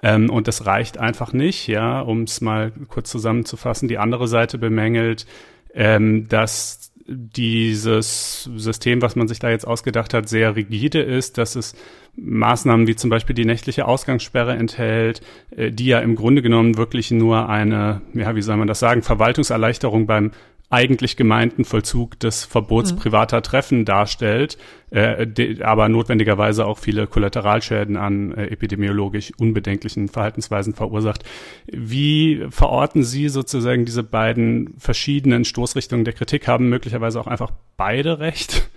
Ähm, und das reicht einfach nicht, ja, um es mal kurz zusammenzufassen. Die andere Seite bemängelt, ähm, dass dieses System, was man sich da jetzt ausgedacht hat, sehr rigide ist, dass es Maßnahmen wie zum Beispiel die nächtliche Ausgangssperre enthält, äh, die ja im Grunde genommen wirklich nur eine, ja, wie soll man das sagen, Verwaltungserleichterung beim eigentlich gemeinten Vollzug des Verbots mhm. privater Treffen darstellt, äh, de, aber notwendigerweise auch viele Kollateralschäden an äh, epidemiologisch unbedenklichen Verhaltensweisen verursacht. Wie verorten Sie sozusagen diese beiden verschiedenen Stoßrichtungen der Kritik? Haben möglicherweise auch einfach beide recht?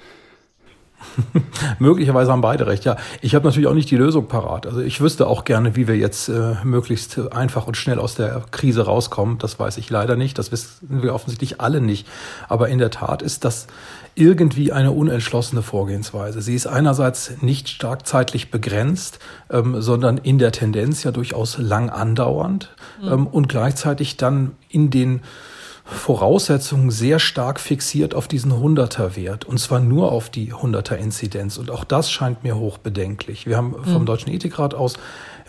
<laughs> Möglicherweise haben beide recht, ja. Ich habe natürlich auch nicht die Lösung parat. Also ich wüsste auch gerne, wie wir jetzt äh, möglichst einfach und schnell aus der Krise rauskommen. Das weiß ich leider nicht. Das wissen wir offensichtlich alle nicht. Aber in der Tat ist das irgendwie eine unentschlossene Vorgehensweise. Sie ist einerseits nicht stark zeitlich begrenzt, ähm, sondern in der Tendenz ja durchaus lang andauernd mhm. ähm, und gleichzeitig dann in den Voraussetzungen sehr stark fixiert auf diesen 100er Wert und zwar nur auf die 100er Inzidenz und auch das scheint mir hoch bedenklich. Wir haben vom mhm. Deutschen Ethikrat aus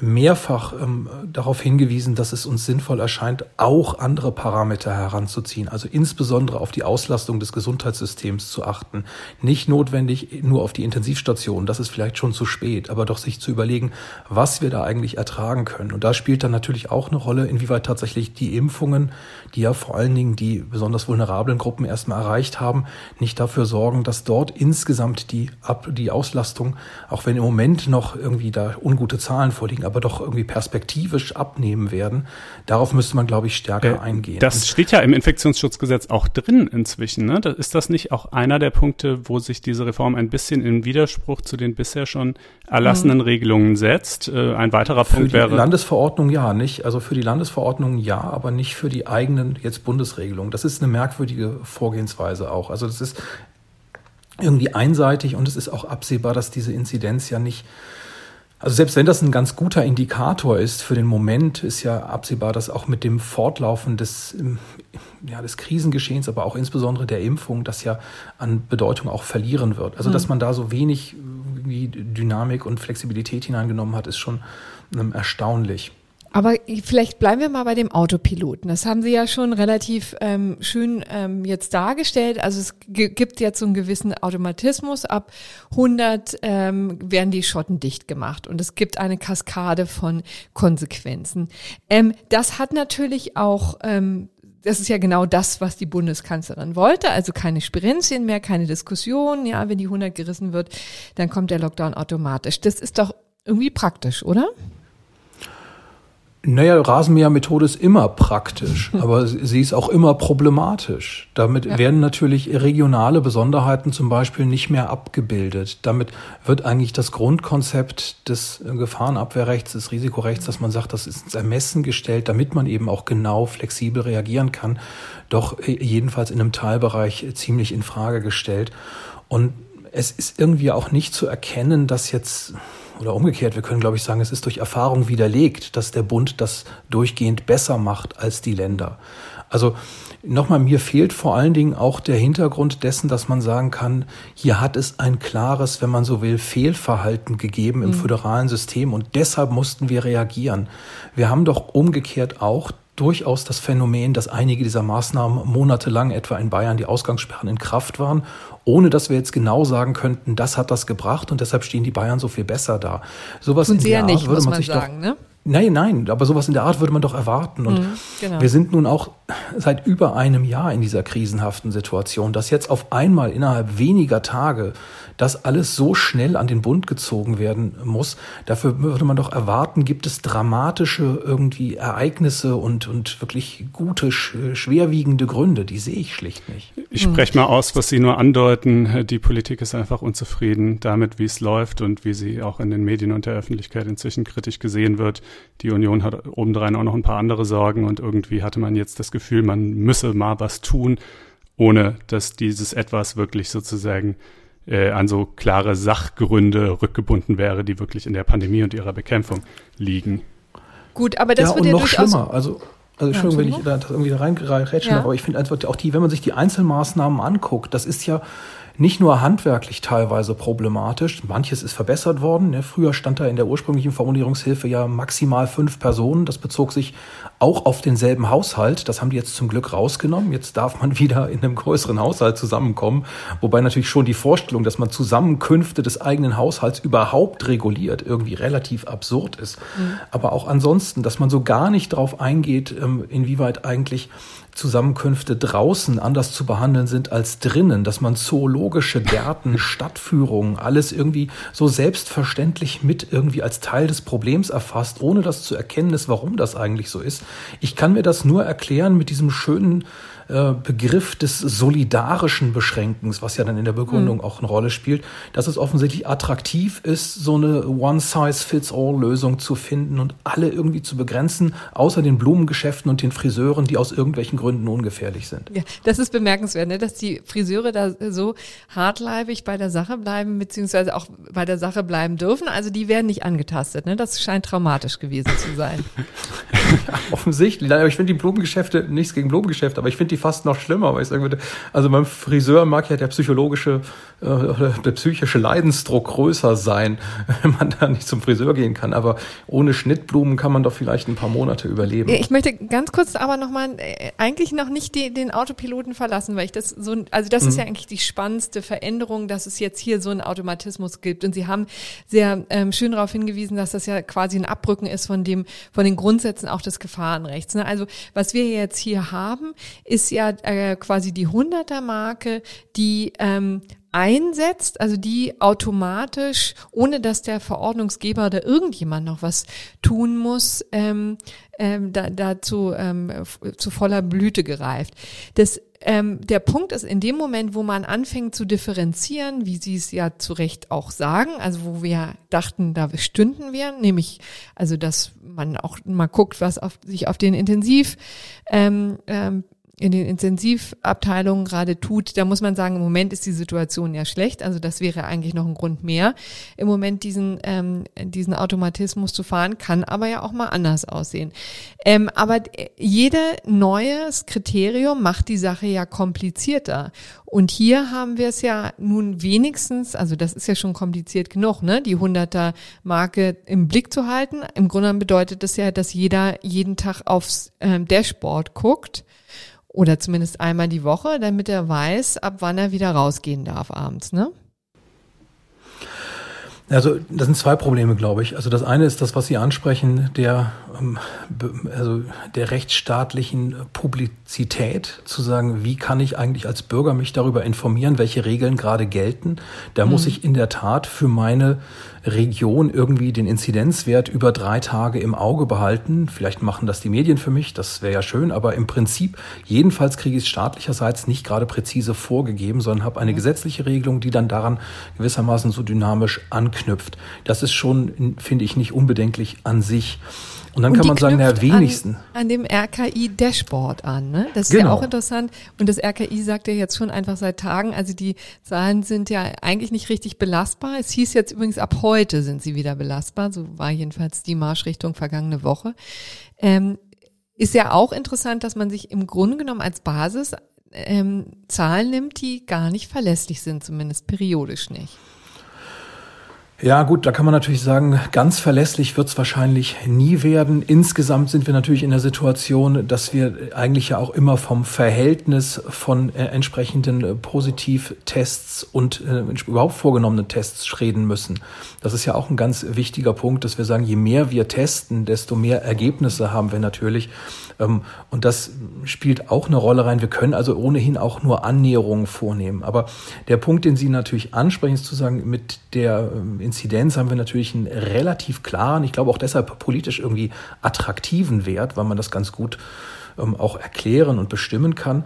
mehrfach ähm, darauf hingewiesen, dass es uns sinnvoll erscheint, auch andere Parameter heranzuziehen, also insbesondere auf die Auslastung des Gesundheitssystems zu achten. Nicht notwendig nur auf die Intensivstation, das ist vielleicht schon zu spät, aber doch sich zu überlegen, was wir da eigentlich ertragen können. Und da spielt dann natürlich auch eine Rolle, inwieweit tatsächlich die Impfungen, die ja vor allen Dingen die besonders vulnerablen Gruppen erstmal erreicht haben, nicht dafür sorgen, dass dort insgesamt die, Ab die Auslastung, auch wenn im Moment noch irgendwie da ungute Zahlen vorliegen, aber doch irgendwie perspektivisch abnehmen werden. Darauf müsste man, glaube ich, stärker äh, eingehen. Das Und steht ja im Infektionsschutzgesetz auch drin inzwischen. Ne? Ist das nicht auch einer der Punkte, wo sich diese Reform ein bisschen in Widerspruch zu den bisher schon erlassenen mhm. Regelungen setzt? Äh, ein weiterer für Punkt wäre. Für die Landesverordnung ja, nicht. Also für die Landesverordnung ja, aber nicht für die eigenen jetzt Bundesregelungen. Das ist eine merkwürdige Vorgehensweise auch. Also das ist irgendwie einseitig und es ist auch absehbar, dass diese Inzidenz ja nicht also selbst wenn das ein ganz guter Indikator ist für den Moment, ist ja absehbar, dass auch mit dem Fortlaufen des, ja, des Krisengeschehens, aber auch insbesondere der Impfung, das ja an Bedeutung auch verlieren wird. Also dass hm. man da so wenig wie Dynamik und Flexibilität hineingenommen hat, ist schon ähm, erstaunlich. Aber vielleicht bleiben wir mal bei dem Autopiloten. Das haben Sie ja schon relativ ähm, schön ähm, jetzt dargestellt. Also es gibt jetzt so einen gewissen Automatismus. Ab 100 ähm, werden die Schotten dicht gemacht und es gibt eine Kaskade von Konsequenzen. Ähm, das hat natürlich auch ähm, das ist ja genau das, was die Bundeskanzlerin wollte. Also keine Spirenzchen mehr, keine Diskussion. Ja, wenn die 100 gerissen wird, dann kommt der Lockdown automatisch. Das ist doch irgendwie praktisch, oder? Naja, Rasenmähermethode ist immer praktisch, <laughs> aber sie ist auch immer problematisch. Damit ja. werden natürlich regionale Besonderheiten zum Beispiel nicht mehr abgebildet. Damit wird eigentlich das Grundkonzept des Gefahrenabwehrrechts, des Risikorechts, dass man sagt, das ist ins Ermessen gestellt, damit man eben auch genau flexibel reagieren kann, doch jedenfalls in einem Teilbereich ziemlich in Frage gestellt. Und es ist irgendwie auch nicht zu erkennen, dass jetzt oder umgekehrt, wir können, glaube ich, sagen, es ist durch Erfahrung widerlegt, dass der Bund das durchgehend besser macht als die Länder. Also nochmal, mir fehlt vor allen Dingen auch der Hintergrund dessen, dass man sagen kann, hier hat es ein klares, wenn man so will, Fehlverhalten gegeben im mhm. föderalen System und deshalb mussten wir reagieren. Wir haben doch umgekehrt auch durchaus das Phänomen, dass einige dieser Maßnahmen monatelang etwa in Bayern die Ausgangssperren in Kraft waren, ohne dass wir jetzt genau sagen könnten, das hat das gebracht und deshalb stehen die Bayern so viel besser da. Sowas in der Art nicht, würde man, man sich sagen, doch, ne? Nein, nein, aber sowas in der Art würde man doch erwarten. Und mhm, genau. wir sind nun auch seit über einem Jahr in dieser krisenhaften Situation, dass jetzt auf einmal innerhalb weniger Tage das alles so schnell an den Bund gezogen werden muss. Dafür würde man doch erwarten, gibt es dramatische irgendwie Ereignisse und, und wirklich gute, schwerwiegende Gründe. Die sehe ich schlicht nicht. Ich spreche mal aus, was Sie nur andeuten. Die Politik ist einfach unzufrieden damit, wie es läuft und wie sie auch in den Medien und der Öffentlichkeit inzwischen kritisch gesehen wird. Die Union hat obendrein auch noch ein paar andere Sorgen und irgendwie hatte man jetzt das Gefühl, man müsse mal was tun, ohne dass dieses etwas wirklich sozusagen äh, an so klare Sachgründe rückgebunden wäre, die wirklich in der Pandemie und ihrer Bekämpfung liegen. Gut, aber das ja, wird ja noch schlimmer. Also also Entschuldigung, wenn ich da irgendwie da reinrätschen ja. aber ich finde einfach auch die, wenn man sich die Einzelmaßnahmen anguckt, das ist ja nicht nur handwerklich teilweise problematisch, manches ist verbessert worden. Ne? Früher stand da in der ursprünglichen Formulierungshilfe ja maximal fünf Personen. Das bezog sich auch auf denselben Haushalt. Das haben die jetzt zum Glück rausgenommen. Jetzt darf man <laughs> wieder in einem größeren Haushalt zusammenkommen. Wobei natürlich schon die Vorstellung, dass man Zusammenkünfte des eigenen Haushalts überhaupt reguliert, irgendwie relativ absurd ist. Mhm. Aber auch ansonsten, dass man so gar nicht darauf eingeht, ähm, inwieweit eigentlich Zusammenkünfte draußen anders zu behandeln sind als drinnen, dass man zoologische Gärten, <laughs> Stadtführungen, alles irgendwie so selbstverständlich mit irgendwie als Teil des Problems erfasst, ohne dass zu erkennen ist, warum das eigentlich so ist. Ich kann mir das nur erklären mit diesem schönen äh, Begriff des solidarischen Beschränkens, was ja dann in der Begründung mhm. auch eine Rolle spielt, dass es offensichtlich attraktiv ist, so eine One-Size-Fits-All-Lösung zu finden und alle irgendwie zu begrenzen, außer den Blumengeschäften und den Friseuren, die aus irgendwelchen Gründen ungefährlich sind. Ja, das ist bemerkenswert, ne? dass die Friseure da so hartleibig bei der Sache bleiben, beziehungsweise auch bei der Sache bleiben dürfen. Also die werden nicht angetastet. Ne? Das scheint traumatisch gewesen zu sein. <laughs> ja, offensichtlich. Ich finde die Blumengeschäfte, nichts gegen Blumengeschäfte, aber ich finde die irgendwie fast noch schlimmer, weil ich sagen würde, also beim Friseur mag ja der psychologische äh, oder der psychische Leidensdruck größer sein, <laughs> wenn man da nicht zum Friseur gehen kann. Aber ohne Schnittblumen kann man doch vielleicht ein paar Monate überleben. Ich möchte ganz kurz aber nochmal äh, eigentlich noch nicht die, den Autopiloten verlassen, weil ich das so, also das mhm. ist ja eigentlich die spannendste Veränderung, dass es jetzt hier so einen Automatismus gibt. Und Sie haben sehr ähm, schön darauf hingewiesen, dass das ja quasi ein Abrücken ist von dem, von den Grundsätzen auch des Gefahrenrechts. Ne? Also was wir jetzt hier haben, ist ja äh, quasi die 100er Marke, die ähm, einsetzt, also die automatisch, ohne dass der Verordnungsgeber oder irgendjemand noch was tun muss, ähm, ähm, da, dazu ähm, zu voller Blüte gereift. Das ähm, der Punkt ist, in dem Moment, wo man anfängt zu differenzieren, wie Sie es ja zu Recht auch sagen, also wo wir dachten, da stünden wir, nämlich also, dass man auch mal guckt, was auf, sich auf den Intensiv ähm, ähm, in den Intensivabteilungen gerade tut, da muss man sagen, im Moment ist die Situation ja schlecht. Also das wäre eigentlich noch ein Grund mehr, im Moment diesen, ähm, diesen Automatismus zu fahren, kann aber ja auch mal anders aussehen. Ähm, aber jede neues Kriterium macht die Sache ja komplizierter. Und hier haben wir es ja nun wenigstens, also das ist ja schon kompliziert genug, ne, die 100er Marke im Blick zu halten. Im Grunde bedeutet das ja, dass jeder jeden Tag aufs ähm, Dashboard guckt oder zumindest einmal die Woche, damit er weiß, ab wann er wieder rausgehen darf abends, ne? Also das sind zwei Probleme, glaube ich. Also das eine ist das, was Sie ansprechen, der, ähm, also der rechtsstaatlichen Publizität, zu sagen, wie kann ich eigentlich als Bürger mich darüber informieren, welche Regeln gerade gelten. Da mhm. muss ich in der Tat für meine Region irgendwie den Inzidenzwert über drei Tage im Auge behalten. Vielleicht machen das die Medien für mich, das wäre ja schön, aber im Prinzip, jedenfalls kriege ich es staatlicherseits nicht gerade präzise vorgegeben, sondern habe eine gesetzliche Regelung, die dann daran gewissermaßen so dynamisch anknüpft. Das ist schon, finde ich, nicht unbedenklich an sich. Und dann und kann man sagen, naja, wenigsten. An, an, dem RKI-Dashboard an, ne? Das ist genau. ja auch interessant. Und das RKI sagt ja jetzt schon einfach seit Tagen, also die Zahlen sind ja eigentlich nicht richtig belastbar. Es hieß jetzt übrigens, ab heute sind sie wieder belastbar. So war jedenfalls die Marschrichtung vergangene Woche. Ähm, ist ja auch interessant, dass man sich im Grunde genommen als Basis ähm, Zahlen nimmt, die gar nicht verlässlich sind, zumindest periodisch nicht. Ja, gut, da kann man natürlich sagen, ganz verlässlich wird es wahrscheinlich nie werden. Insgesamt sind wir natürlich in der Situation, dass wir eigentlich ja auch immer vom Verhältnis von äh, entsprechenden äh, Positivtests und äh, überhaupt vorgenommenen Tests reden müssen. Das ist ja auch ein ganz wichtiger Punkt, dass wir sagen, je mehr wir testen, desto mehr Ergebnisse haben wir natürlich. Ähm, und das spielt auch eine Rolle rein. Wir können also ohnehin auch nur Annäherungen vornehmen. Aber der Punkt, den Sie natürlich ansprechen, ist zu sagen, mit der ähm, Inzidenz haben wir natürlich einen relativ klaren, ich glaube auch deshalb politisch irgendwie attraktiven Wert, weil man das ganz gut ähm, auch erklären und bestimmen kann.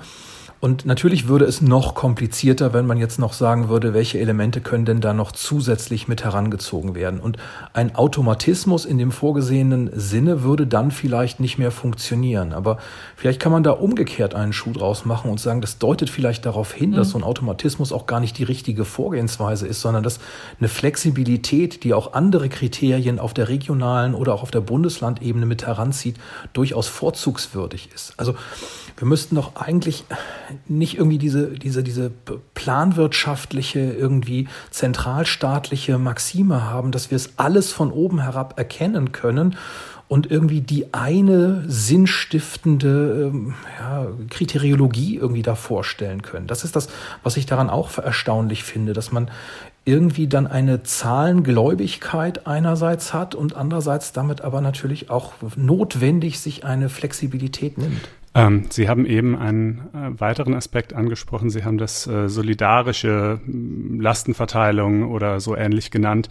Und natürlich würde es noch komplizierter, wenn man jetzt noch sagen würde, welche Elemente können denn da noch zusätzlich mit herangezogen werden. Und ein Automatismus in dem vorgesehenen Sinne würde dann vielleicht nicht mehr funktionieren. Aber vielleicht kann man da umgekehrt einen Schuh draus machen und sagen, das deutet vielleicht darauf hin, mhm. dass so ein Automatismus auch gar nicht die richtige Vorgehensweise ist, sondern dass eine Flexibilität, die auch andere Kriterien auf der regionalen oder auch auf der Bundeslandebene mit heranzieht, durchaus vorzugswürdig ist. Also wir müssten doch eigentlich nicht irgendwie diese, diese, diese planwirtschaftliche, irgendwie zentralstaatliche Maxime haben, dass wir es alles von oben herab erkennen können und irgendwie die eine sinnstiftende ähm, ja, Kriteriologie irgendwie da vorstellen können. Das ist das, was ich daran auch erstaunlich finde, dass man irgendwie dann eine Zahlengläubigkeit einerseits hat und andererseits damit aber natürlich auch notwendig sich eine Flexibilität nimmt. Ähm, Sie haben eben einen äh, weiteren Aspekt angesprochen. Sie haben das äh, solidarische hm, Lastenverteilung oder so ähnlich genannt.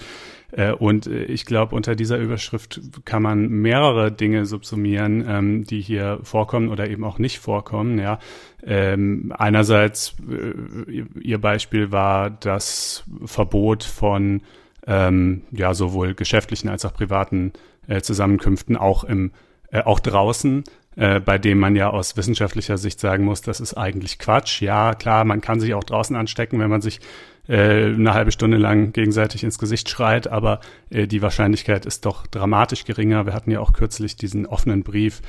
Äh, und äh, ich glaube, unter dieser Überschrift kann man mehrere Dinge subsumieren, ähm, die hier vorkommen oder eben auch nicht vorkommen. Ja, ähm, einerseits äh, Ihr Beispiel war das Verbot von ähm, ja sowohl geschäftlichen als auch privaten äh, Zusammenkünften auch im auch draußen äh, bei dem man ja aus wissenschaftlicher Sicht sagen muss, das ist eigentlich Quatsch. Ja, klar, man kann sich auch draußen anstecken, wenn man sich äh, eine halbe Stunde lang gegenseitig ins Gesicht schreit, aber äh, die Wahrscheinlichkeit ist doch dramatisch geringer. Wir hatten ja auch kürzlich diesen offenen Brief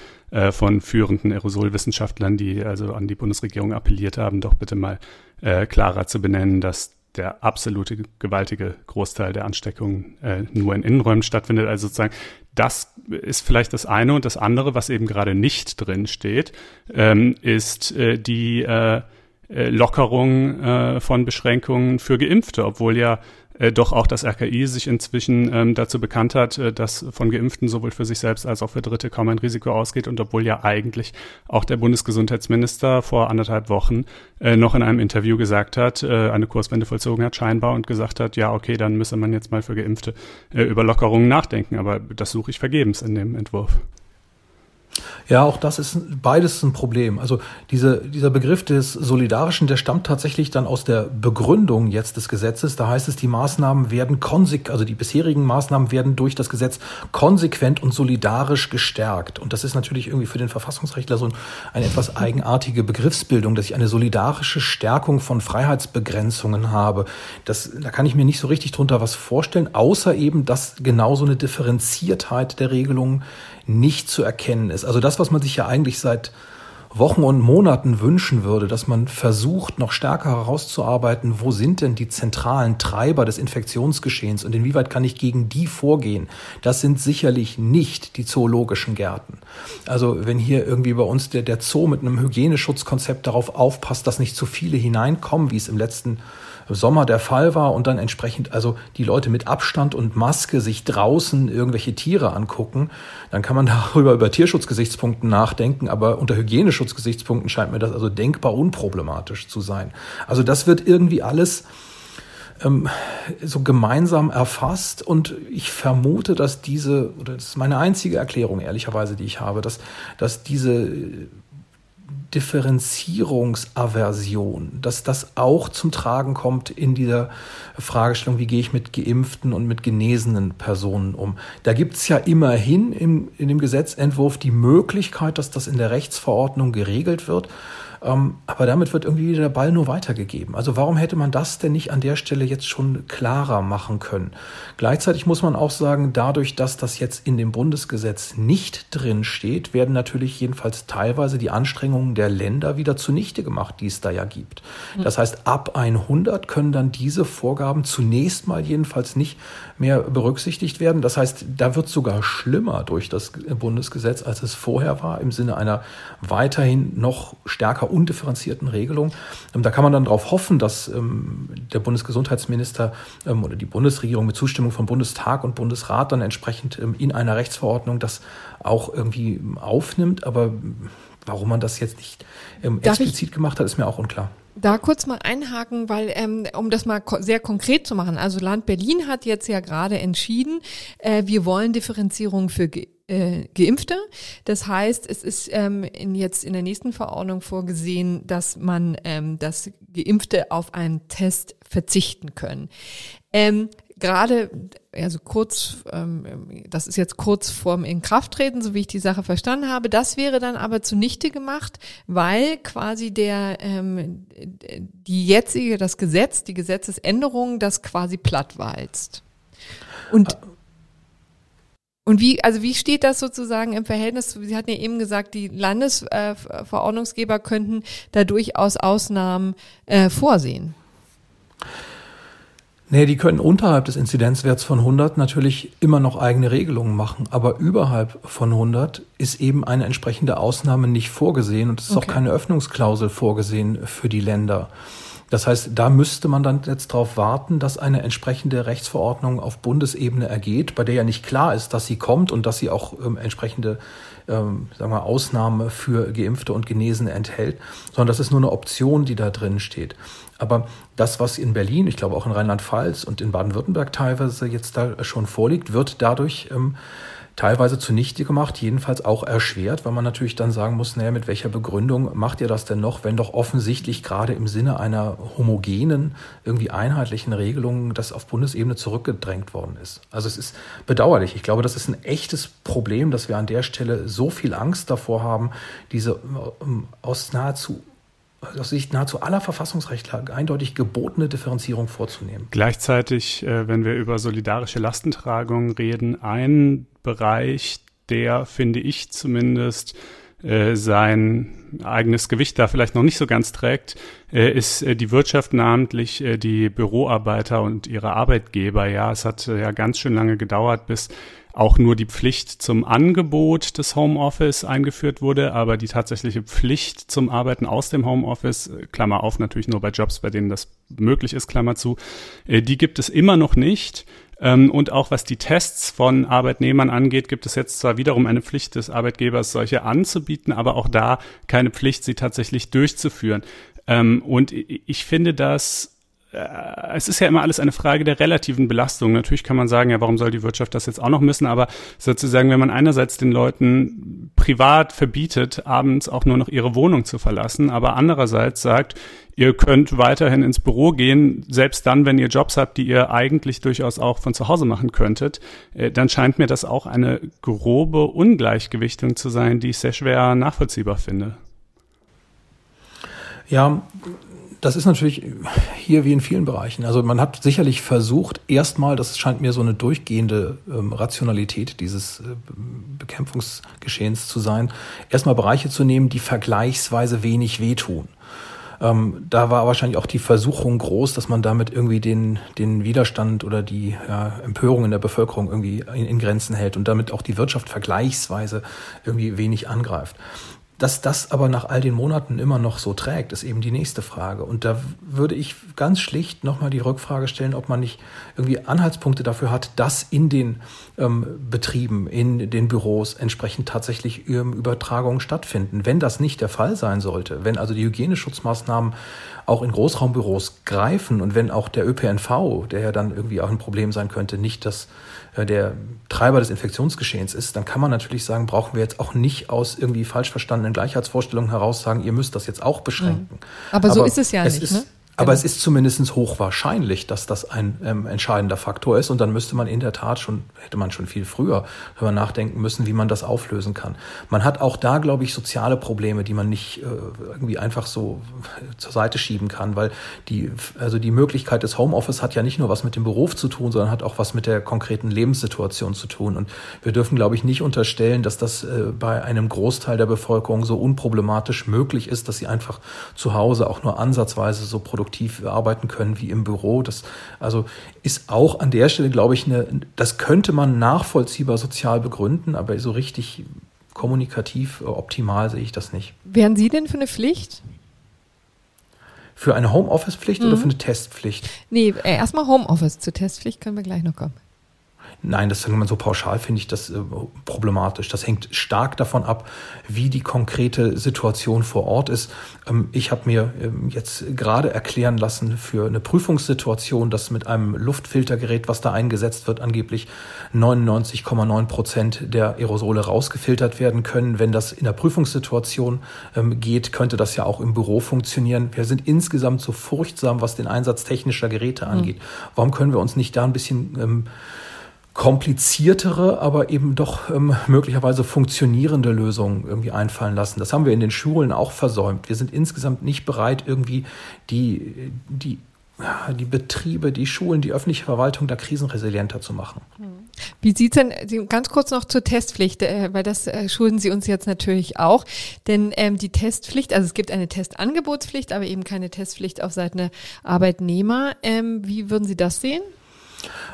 von führenden Aerosolwissenschaftlern, die also an die Bundesregierung appelliert haben, doch bitte mal klarer zu benennen, dass der absolute gewaltige Großteil der Ansteckungen äh, nur in Innenräumen stattfindet. Also sozusagen, das ist vielleicht das eine und das andere, was eben gerade nicht drin steht, ähm, ist äh, die äh, äh Lockerung äh, von Beschränkungen für Geimpfte, obwohl ja äh, doch auch das RKI sich inzwischen ähm, dazu bekannt hat, äh, dass von Geimpften sowohl für sich selbst als auch für Dritte kaum ein Risiko ausgeht und obwohl ja eigentlich auch der Bundesgesundheitsminister vor anderthalb Wochen äh, noch in einem Interview gesagt hat, äh, eine Kurswende vollzogen hat scheinbar und gesagt hat, ja okay, dann müsse man jetzt mal für Geimpfte äh, über Lockerungen nachdenken, aber das suche ich vergebens in dem Entwurf. Ja, auch das ist beides ein Problem. Also diese, dieser Begriff des Solidarischen, der stammt tatsächlich dann aus der Begründung jetzt des Gesetzes. Da heißt es, die Maßnahmen werden konsequent, also die bisherigen Maßnahmen werden durch das Gesetz konsequent und solidarisch gestärkt. Und das ist natürlich irgendwie für den Verfassungsrechtler so eine etwas eigenartige Begriffsbildung, dass ich eine solidarische Stärkung von Freiheitsbegrenzungen habe. Das, da kann ich mir nicht so richtig drunter was vorstellen, außer eben, dass genau so eine Differenziertheit der Regelungen nicht zu erkennen ist. Also das, was man sich ja eigentlich seit Wochen und Monaten wünschen würde, dass man versucht, noch stärker herauszuarbeiten, wo sind denn die zentralen Treiber des Infektionsgeschehens und inwieweit kann ich gegen die vorgehen. Das sind sicherlich nicht die zoologischen Gärten. Also wenn hier irgendwie bei uns der, der Zoo mit einem Hygieneschutzkonzept darauf aufpasst, dass nicht zu viele hineinkommen, wie es im letzten Sommer der Fall war und dann entsprechend also die Leute mit Abstand und Maske sich draußen irgendwelche Tiere angucken, dann kann man <laughs> darüber über Tierschutzgesichtspunkten nachdenken, aber unter Hygieneschutzgesichtspunkten scheint mir das also denkbar unproblematisch zu sein. Also das wird irgendwie alles ähm, so gemeinsam erfasst und ich vermute, dass diese, oder das ist meine einzige Erklärung ehrlicherweise, die ich habe, dass, dass diese Differenzierungsaversion, dass das auch zum Tragen kommt in dieser Fragestellung, wie gehe ich mit geimpften und mit genesenen Personen um. Da gibt es ja immerhin im, in dem Gesetzentwurf die Möglichkeit, dass das in der Rechtsverordnung geregelt wird. Ähm, aber damit wird irgendwie der Ball nur weitergegeben. Also warum hätte man das denn nicht an der Stelle jetzt schon klarer machen können? Gleichzeitig muss man auch sagen, dadurch, dass das jetzt in dem Bundesgesetz nicht drin steht, werden natürlich jedenfalls teilweise die Anstrengungen der Länder wieder zunichte gemacht, die es da ja gibt. Hm. Das heißt, ab 100 können dann diese Vorgaben zunächst mal jedenfalls nicht mehr berücksichtigt werden. Das heißt, da wird sogar schlimmer durch das Bundesgesetz, als es vorher war, im Sinne einer weiterhin noch stärker undifferenzierten Regelung. Ähm, da kann man dann darauf hoffen, dass ähm, der Bundesgesundheitsminister ähm, oder die Bundesregierung mit Zustimmung von Bundestag und Bundesrat dann entsprechend in einer Rechtsverordnung das auch irgendwie aufnimmt. Aber warum man das jetzt nicht explizit gemacht hat, ist mir auch unklar. Da kurz mal einhaken, weil ähm, um das mal ko sehr konkret zu machen. Also Land Berlin hat jetzt ja gerade entschieden, äh, wir wollen Differenzierung für Ge äh, Geimpfte. Das heißt, es ist ähm, in, jetzt in der nächsten Verordnung vorgesehen, dass man ähm, dass Geimpfte auf einen Test verzichten können. Ähm, gerade, also kurz, ähm, das ist jetzt kurz vorm Inkrafttreten, so wie ich die Sache verstanden habe. Das wäre dann aber zunichte gemacht, weil quasi der ähm, die jetzige, das Gesetz, die Gesetzesänderung, das quasi plattwalzt. Und und wie, also wie steht das sozusagen im Verhältnis? Sie hatten ja eben gesagt, die Landesverordnungsgeber äh, könnten da durchaus Ausnahmen äh, vorsehen. Nee, die können unterhalb des Inzidenzwerts von 100 natürlich immer noch eigene Regelungen machen, aber überhalb von 100 ist eben eine entsprechende Ausnahme nicht vorgesehen und es ist okay. auch keine Öffnungsklausel vorgesehen für die Länder. Das heißt, da müsste man dann jetzt darauf warten, dass eine entsprechende Rechtsverordnung auf Bundesebene ergeht, bei der ja nicht klar ist, dass sie kommt und dass sie auch ähm, entsprechende ähm, sagen wir, Ausnahme für Geimpfte und Genesene enthält, sondern das ist nur eine Option, die da drin steht. Aber das, was in Berlin, ich glaube auch in Rheinland-Pfalz und in Baden-Württemberg teilweise jetzt da schon vorliegt, wird dadurch ähm, teilweise zunichte gemacht, jedenfalls auch erschwert, weil man natürlich dann sagen muss, naja, mit welcher Begründung macht ihr das denn noch, wenn doch offensichtlich gerade im Sinne einer homogenen, irgendwie einheitlichen Regelung das auf Bundesebene zurückgedrängt worden ist. Also es ist bedauerlich. Ich glaube, das ist ein echtes Problem, dass wir an der Stelle so viel Angst davor haben, diese ähm, aus nahezu aus Sicht nahezu aller Verfassungsrechtler eindeutig gebotene Differenzierung vorzunehmen. Gleichzeitig, äh, wenn wir über solidarische Lastentragung reden, ein Bereich, der, finde ich zumindest, äh, sein eigenes Gewicht da vielleicht noch nicht so ganz trägt, äh, ist die Wirtschaft, namentlich die Büroarbeiter und ihre Arbeitgeber. Ja, es hat ja ganz schön lange gedauert, bis auch nur die Pflicht zum Angebot des Homeoffice eingeführt wurde, aber die tatsächliche Pflicht zum Arbeiten aus dem Homeoffice, äh, Klammer auf, natürlich nur bei Jobs, bei denen das möglich ist, Klammer zu, äh, die gibt es immer noch nicht. Ähm, und auch was die Tests von Arbeitnehmern angeht, gibt es jetzt zwar wiederum eine Pflicht des Arbeitgebers, solche anzubieten, aber auch da keine Pflicht, sie tatsächlich durchzuführen. Ähm, und ich finde das äh, es ist ja immer alles eine Frage der relativen Belastung. Natürlich kann man sagen, ja, warum soll die Wirtschaft das jetzt auch noch müssen? Aber sozusagen, wenn man einerseits den Leuten privat verbietet, abends auch nur noch ihre Wohnung zu verlassen, aber andererseits sagt, ihr könnt weiterhin ins Büro gehen, selbst dann, wenn ihr Jobs habt, die ihr eigentlich durchaus auch von zu Hause machen könntet, äh, dann scheint mir das auch eine grobe Ungleichgewichtung zu sein, die ich sehr schwer nachvollziehbar finde. Ja, das ist natürlich hier wie in vielen Bereichen. Also man hat sicherlich versucht, erstmal, das scheint mir so eine durchgehende ähm, Rationalität dieses äh, Bekämpfungsgeschehens zu sein, erstmal Bereiche zu nehmen, die vergleichsweise wenig wehtun. Ähm, da war wahrscheinlich auch die Versuchung groß, dass man damit irgendwie den, den Widerstand oder die ja, Empörung in der Bevölkerung irgendwie in, in Grenzen hält und damit auch die Wirtschaft vergleichsweise irgendwie wenig angreift. Dass das aber nach all den Monaten immer noch so trägt, ist eben die nächste Frage. Und da würde ich ganz schlicht nochmal die Rückfrage stellen, ob man nicht irgendwie Anhaltspunkte dafür hat, dass in den ähm, Betrieben, in den Büros entsprechend tatsächlich Übertragungen stattfinden. Wenn das nicht der Fall sein sollte, wenn also die Hygieneschutzmaßnahmen auch in Großraumbüros greifen und wenn auch der ÖPNV, der ja dann irgendwie auch ein Problem sein könnte, nicht das der Treiber des Infektionsgeschehens ist, dann kann man natürlich sagen, brauchen wir jetzt auch nicht aus irgendwie falsch verstandenen Gleichheitsvorstellungen heraus sagen, ihr müsst das jetzt auch beschränken. Aber, Aber so ist es ja es nicht. Ist, ne? Aber es ist zumindest hochwahrscheinlich, dass das ein ähm, entscheidender Faktor ist. Und dann müsste man in der Tat schon, hätte man schon viel früher darüber nachdenken müssen, wie man das auflösen kann. Man hat auch da, glaube ich, soziale Probleme, die man nicht äh, irgendwie einfach so zur Seite schieben kann, weil die, also die Möglichkeit des Homeoffice hat ja nicht nur was mit dem Beruf zu tun, sondern hat auch was mit der konkreten Lebenssituation zu tun. Und wir dürfen, glaube ich, nicht unterstellen, dass das äh, bei einem Großteil der Bevölkerung so unproblematisch möglich ist, dass sie einfach zu Hause auch nur ansatzweise so produktiv produktiv arbeiten können wie im Büro. Das also ist auch an der Stelle, glaube ich, eine, das könnte man nachvollziehbar sozial begründen, aber so richtig kommunikativ äh, optimal sehe ich das nicht. Wären Sie denn für eine Pflicht? Für eine Homeoffice-Pflicht mhm. oder für eine Testpflicht? Nee, äh, erstmal Homeoffice. Zur Testpflicht können wir gleich noch kommen. Nein, das sagen wir so pauschal finde ich das äh, problematisch. Das hängt stark davon ab, wie die konkrete Situation vor Ort ist. Ähm, ich habe mir ähm, jetzt gerade erklären lassen für eine Prüfungssituation, dass mit einem Luftfiltergerät, was da eingesetzt wird, angeblich 99,9 Prozent der Aerosole rausgefiltert werden können. Wenn das in der Prüfungssituation ähm, geht, könnte das ja auch im Büro funktionieren. Wir sind insgesamt so furchtsam, was den Einsatz technischer Geräte angeht. Mhm. Warum können wir uns nicht da ein bisschen kompliziertere, aber eben doch ähm, möglicherweise funktionierende Lösungen irgendwie einfallen lassen. Das haben wir in den Schulen auch versäumt. Wir sind insgesamt nicht bereit, irgendwie die, die, die Betriebe, die Schulen, die öffentliche Verwaltung da krisenresilienter zu machen. Wie sieht's denn, ganz kurz noch zur Testpflicht, äh, weil das äh, schulden Sie uns jetzt natürlich auch, denn ähm, die Testpflicht, also es gibt eine Testangebotspflicht, aber eben keine Testpflicht auf Seiten der Arbeitnehmer. Ähm, wie würden Sie das sehen?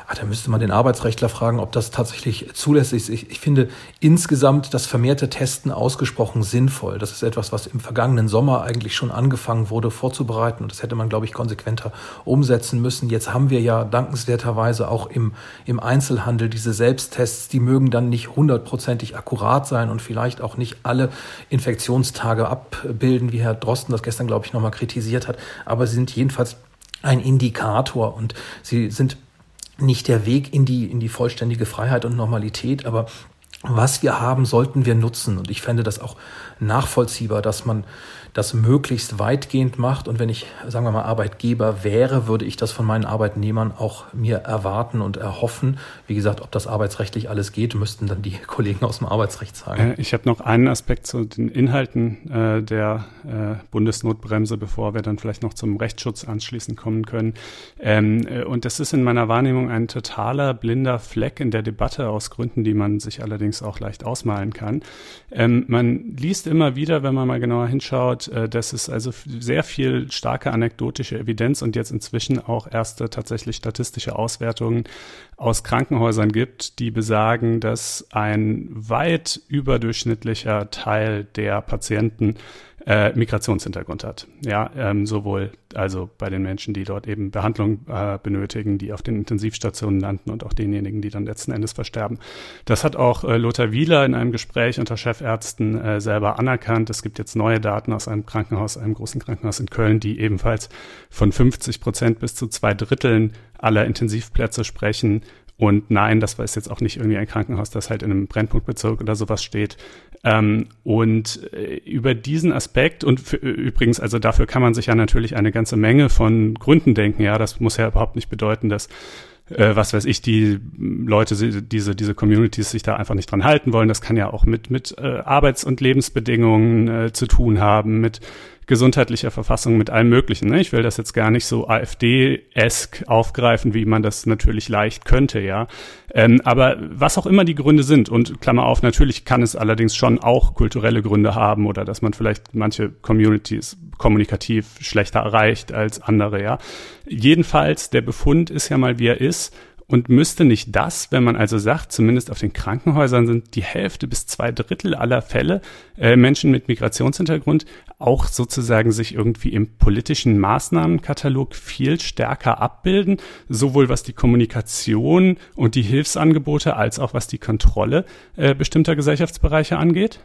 Ach, da müsste man den Arbeitsrechtler fragen, ob das tatsächlich zulässig ist. Ich, ich, finde insgesamt das vermehrte Testen ausgesprochen sinnvoll. Das ist etwas, was im vergangenen Sommer eigentlich schon angefangen wurde vorzubereiten. Und das hätte man, glaube ich, konsequenter umsetzen müssen. Jetzt haben wir ja dankenswerterweise auch im, im Einzelhandel diese Selbsttests. Die mögen dann nicht hundertprozentig akkurat sein und vielleicht auch nicht alle Infektionstage abbilden, wie Herr Drosten das gestern, glaube ich, nochmal kritisiert hat. Aber sie sind jedenfalls ein Indikator und sie sind nicht der Weg in die, in die vollständige Freiheit und Normalität, aber was wir haben, sollten wir nutzen. Und ich fände das auch nachvollziehbar, dass man das möglichst weitgehend macht. Und wenn ich, sagen wir mal, Arbeitgeber wäre, würde ich das von meinen Arbeitnehmern auch mir erwarten und erhoffen. Wie gesagt, ob das arbeitsrechtlich alles geht, müssten dann die <laughs> Kollegen aus dem Arbeitsrecht sagen. Äh, ich habe noch einen Aspekt zu den Inhalten äh, der äh, Bundesnotbremse, bevor wir dann vielleicht noch zum Rechtsschutz anschließend kommen können. Ähm, äh, und das ist in meiner Wahrnehmung ein totaler blinder Fleck in der Debatte aus Gründen, die man sich allerdings auch leicht ausmalen kann. Ähm, man liest immer wieder, wenn man mal genauer hinschaut, äh, dass es also sehr viel starke anekdotische Evidenz und jetzt inzwischen auch erste tatsächlich statistische Auswertungen aus Krankenhäusern gibt, die besagen, dass ein weit überdurchschnittlicher Teil der Patienten äh, Migrationshintergrund hat. Ja, ähm, sowohl also bei den Menschen, die dort eben Behandlung äh, benötigen, die auf den Intensivstationen landen und auch denjenigen, die dann letzten Endes versterben. Das hat auch äh, Lothar Wieler in einem Gespräch unter Chefärzten äh, selber anerkannt. Es gibt jetzt neue Daten aus einem Krankenhaus, einem großen Krankenhaus in Köln, die ebenfalls von 50 Prozent bis zu zwei Dritteln aller Intensivplätze sprechen, und nein, das war jetzt auch nicht irgendwie ein Krankenhaus, das halt in einem Brennpunktbezirk oder sowas steht. Ähm, und äh, über diesen Aspekt und für, übrigens, also dafür kann man sich ja natürlich eine ganze Menge von Gründen denken. Ja, das muss ja überhaupt nicht bedeuten, dass äh, was weiß ich, die Leute, diese, diese Communities sich da einfach nicht dran halten wollen. Das kann ja auch mit, mit äh, Arbeits- und Lebensbedingungen äh, zu tun haben, mit gesundheitlicher Verfassung, mit allem Möglichen. Ne? Ich will das jetzt gar nicht so AfD-esk aufgreifen, wie man das natürlich leicht könnte, ja. Ähm, aber was auch immer die Gründe sind, und Klammer auf, natürlich kann es allerdings schon auch kulturelle Gründe haben oder dass man vielleicht manche Communities kommunikativ schlechter erreicht als andere, ja. Jedenfalls, der Befund ist ja mal, wie er ist. Und müsste nicht das, wenn man also sagt, zumindest auf den Krankenhäusern sind die Hälfte bis zwei Drittel aller Fälle äh, Menschen mit Migrationshintergrund, auch sozusagen sich irgendwie im politischen Maßnahmenkatalog viel stärker abbilden, sowohl was die Kommunikation und die Hilfsangebote als auch was die Kontrolle äh, bestimmter Gesellschaftsbereiche angeht?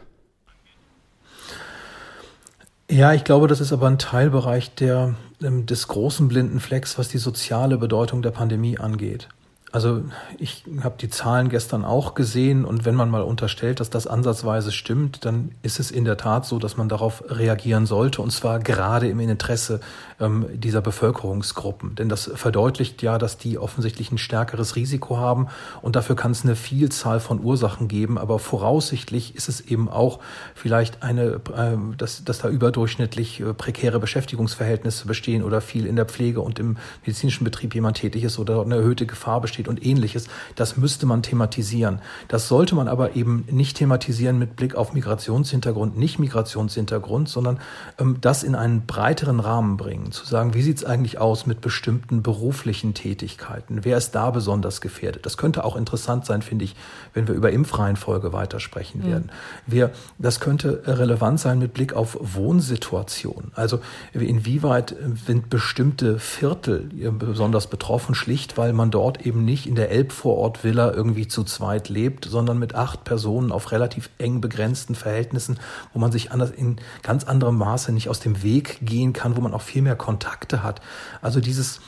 Ja, ich glaube, das ist aber ein Teilbereich der, ähm, des großen blinden Flecks, was die soziale Bedeutung der Pandemie angeht. Also ich habe die Zahlen gestern auch gesehen und wenn man mal unterstellt, dass das ansatzweise stimmt, dann ist es in der Tat so, dass man darauf reagieren sollte und zwar gerade im Interesse ähm, dieser Bevölkerungsgruppen. Denn das verdeutlicht ja, dass die offensichtlich ein stärkeres Risiko haben und dafür kann es eine Vielzahl von Ursachen geben. Aber voraussichtlich ist es eben auch vielleicht eine, äh, dass, dass da überdurchschnittlich äh, prekäre Beschäftigungsverhältnisse bestehen oder viel in der Pflege und im medizinischen Betrieb jemand tätig ist oder eine erhöhte Gefahr besteht steht und ähnliches. Das müsste man thematisieren. Das sollte man aber eben nicht thematisieren mit Blick auf Migrationshintergrund, nicht Migrationshintergrund, sondern ähm, das in einen breiteren Rahmen bringen. Zu sagen, wie sieht es eigentlich aus mit bestimmten beruflichen Tätigkeiten? Wer ist da besonders gefährdet? Das könnte auch interessant sein, finde ich, wenn wir über Impfreihenfolge weitersprechen mhm. werden. Wir, das könnte relevant sein mit Blick auf Wohnsituationen. Also inwieweit sind bestimmte Viertel besonders betroffen, schlicht weil man dort eben nicht nicht in der Elbvorort-Villa irgendwie zu zweit lebt, sondern mit acht Personen auf relativ eng begrenzten Verhältnissen, wo man sich anders in ganz anderem Maße nicht aus dem Weg gehen kann, wo man auch viel mehr Kontakte hat. Also dieses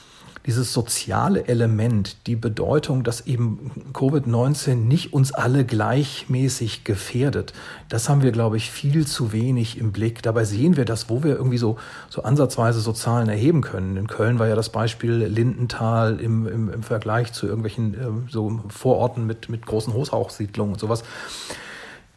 dieses soziale Element, die Bedeutung, dass eben Covid-19 nicht uns alle gleichmäßig gefährdet, das haben wir, glaube ich, viel zu wenig im Blick. Dabei sehen wir das, wo wir irgendwie so, so ansatzweise so Zahlen erheben können. In Köln war ja das Beispiel Lindenthal im, im, im Vergleich zu irgendwelchen äh, so Vororten mit, mit großen Hochhaussiedlungen und sowas.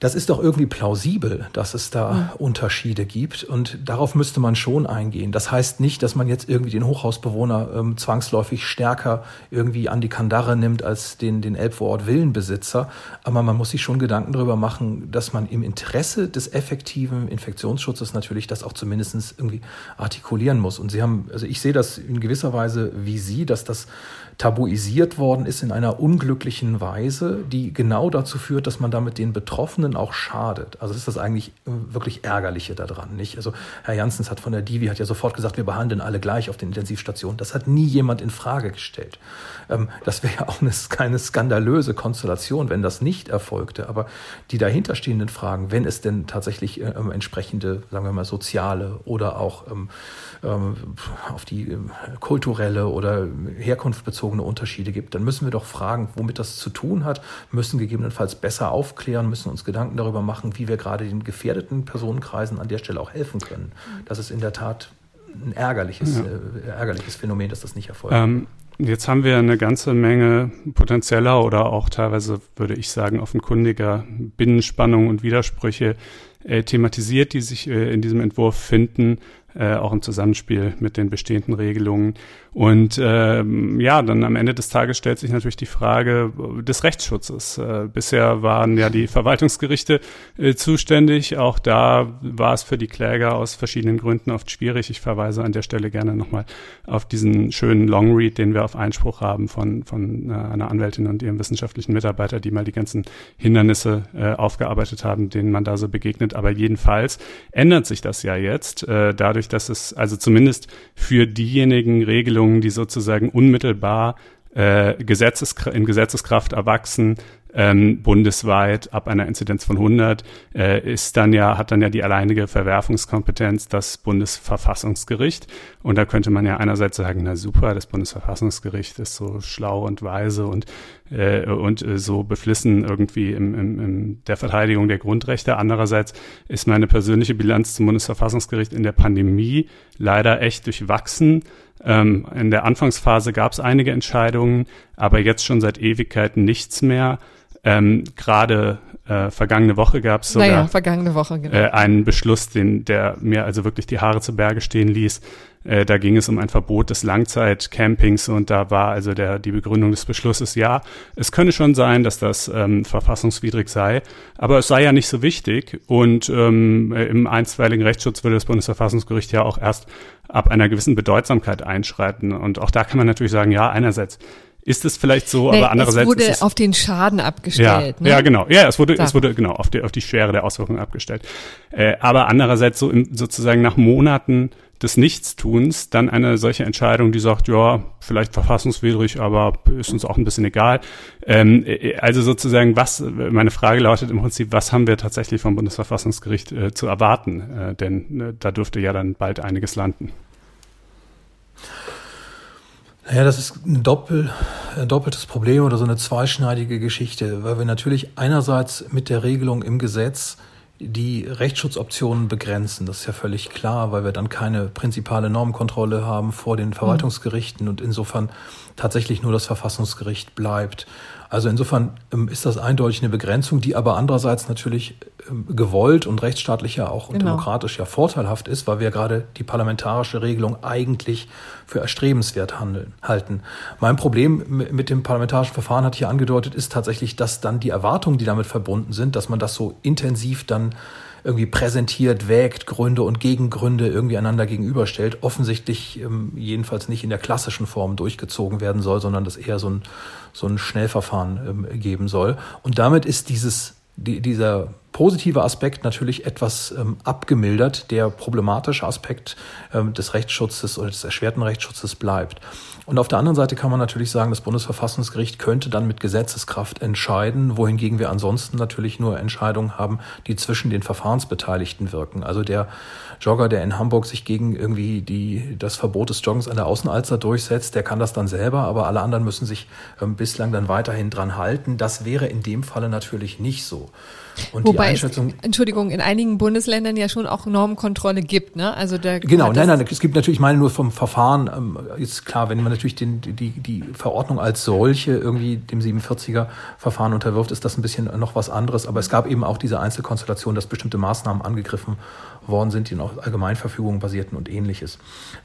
Das ist doch irgendwie plausibel, dass es da mhm. Unterschiede gibt und darauf müsste man schon eingehen. Das heißt nicht, dass man jetzt irgendwie den Hochhausbewohner ähm, zwangsläufig stärker irgendwie an die Kandare nimmt als den, den Elbvorort Villenbesitzer, aber man muss sich schon Gedanken darüber machen, dass man im Interesse des effektiven Infektionsschutzes natürlich das auch zumindest irgendwie artikulieren muss. Und Sie haben, also ich sehe das in gewisser Weise wie Sie, dass das tabuisiert worden ist in einer unglücklichen Weise, die genau dazu führt, dass man damit den Betroffenen auch schadet. Also das ist das eigentlich äh, wirklich Ärgerliche daran, nicht? Also Herr Janssens hat von der Divi hat ja sofort gesagt, wir behandeln alle gleich auf den Intensivstationen. Das hat nie jemand in Frage gestellt. Ähm, das wäre ja auch eine, keine skandalöse Konstellation, wenn das nicht erfolgte. Aber die dahinterstehenden Fragen, wenn es denn tatsächlich äh, ähm, entsprechende, sagen wir mal, soziale oder auch ähm, ähm auf die äh, kulturelle oder Herkunft bezogene personenbezogene Unterschiede gibt, dann müssen wir doch fragen, womit das zu tun hat, müssen gegebenenfalls besser aufklären, müssen uns Gedanken darüber machen, wie wir gerade den gefährdeten Personenkreisen an der Stelle auch helfen können. Das ist in der Tat ein ärgerliches, ja. äh, ärgerliches Phänomen, dass das nicht erfolgt. Ähm, jetzt haben wir eine ganze Menge potenzieller oder auch teilweise, würde ich sagen, offenkundiger Binnenspannungen und Widersprüche äh, thematisiert, die sich äh, in diesem Entwurf finden äh, auch im Zusammenspiel mit den bestehenden Regelungen. Und ähm, ja, dann am Ende des Tages stellt sich natürlich die Frage des Rechtsschutzes. Äh, bisher waren ja die Verwaltungsgerichte äh, zuständig. Auch da war es für die Kläger aus verschiedenen Gründen oft schwierig. Ich verweise an der Stelle gerne nochmal auf diesen schönen Longread, den wir auf Einspruch haben von, von äh, einer Anwältin und ihrem wissenschaftlichen Mitarbeiter, die mal die ganzen Hindernisse äh, aufgearbeitet haben, denen man da so begegnet. Aber jedenfalls ändert sich das ja jetzt, äh, dadurch, dass es also zumindest für diejenigen Regelungen Regelungen, die sozusagen unmittelbar äh, Gesetzes, in Gesetzeskraft erwachsen, ähm, bundesweit ab einer Inzidenz von 100 äh, ist dann ja hat dann ja die alleinige Verwerfungskompetenz das Bundesverfassungsgericht. Und da könnte man ja einerseits sagen na super das Bundesverfassungsgericht ist so schlau und weise und äh, und äh, so beflissen irgendwie im, im, in der Verteidigung der Grundrechte. Andererseits ist meine persönliche Bilanz zum Bundesverfassungsgericht in der Pandemie leider echt durchwachsen ähm, in der Anfangsphase gab es einige Entscheidungen, aber jetzt schon seit Ewigkeiten nichts mehr. Ähm, Gerade äh, vergangene Woche gab es sogar naja, Woche, genau. äh, einen Beschluss, den, der mir also wirklich die Haare zu Berge stehen ließ. Äh, da ging es um ein Verbot des Langzeitcampings und da war also der, die Begründung des Beschlusses, ja, es könne schon sein, dass das ähm, verfassungswidrig sei, aber es sei ja nicht so wichtig und ähm, im einstweiligen Rechtsschutz würde das Bundesverfassungsgericht ja auch erst ab einer gewissen Bedeutsamkeit einschreiten und auch da kann man natürlich sagen, ja, einerseits ist es vielleicht so, nee, aber andererseits es wurde ist es, auf den Schaden abgestellt. Ja, ne? ja genau. Ja, es wurde, da. es wurde genau auf die, auf die Schwere der Auswirkungen abgestellt. Äh, aber andererseits so im, sozusagen nach Monaten des Nichtstuns dann eine solche Entscheidung, die sagt, ja, vielleicht verfassungswidrig, aber ist uns auch ein bisschen egal. Ähm, äh, also sozusagen, was, meine Frage lautet im Prinzip, was haben wir tatsächlich vom Bundesverfassungsgericht äh, zu erwarten? Äh, denn äh, da dürfte ja dann bald einiges landen. Naja, das ist ein, Doppel, ein doppeltes Problem oder so eine zweischneidige Geschichte, weil wir natürlich einerseits mit der Regelung im Gesetz die Rechtsschutzoptionen begrenzen. Das ist ja völlig klar, weil wir dann keine prinzipale Normkontrolle haben vor den Verwaltungsgerichten und insofern tatsächlich nur das Verfassungsgericht bleibt. Also insofern ähm, ist das eindeutig eine Begrenzung, die aber andererseits natürlich ähm, gewollt und rechtsstaatlich ja auch und genau. demokratisch ja vorteilhaft ist, weil wir gerade die parlamentarische Regelung eigentlich für erstrebenswert handeln, halten. Mein Problem mit dem parlamentarischen Verfahren, hatte ich ja angedeutet, ist tatsächlich, dass dann die Erwartungen, die damit verbunden sind, dass man das so intensiv dann irgendwie präsentiert, wägt, Gründe und Gegengründe irgendwie einander gegenüberstellt, offensichtlich ähm, jedenfalls nicht in der klassischen Form durchgezogen werden soll, sondern das eher so ein, so ein Schnellverfahren ähm, geben soll. Und damit ist dieses, die, dieser positive Aspekt natürlich etwas ähm, abgemildert. Der problematische Aspekt ähm, des Rechtsschutzes oder des erschwerten Rechtsschutzes bleibt. Und auf der anderen Seite kann man natürlich sagen, das Bundesverfassungsgericht könnte dann mit Gesetzeskraft entscheiden, wohingegen wir ansonsten natürlich nur Entscheidungen haben, die zwischen den Verfahrensbeteiligten wirken. Also der Jogger, der in Hamburg sich gegen irgendwie die, das Verbot des Joggens an der Außenalster durchsetzt, der kann das dann selber, aber alle anderen müssen sich ähm, bislang dann weiterhin dran halten. Das wäre in dem Falle natürlich nicht so. Und Wobei es, Entschuldigung, in einigen Bundesländern ja schon auch Normkontrolle gibt, ne? Also der genau, nein, nein, es gibt natürlich, ich meine nur vom Verfahren, ähm, ist klar, wenn man natürlich den, die, die Verordnung als solche irgendwie dem 47er Verfahren unterwirft, ist das ein bisschen noch was anderes. Aber es gab eben auch diese Einzelkonstellation, dass bestimmte Maßnahmen angegriffen worden sind, die auf Allgemeinverfügungen basierten und ähnliches.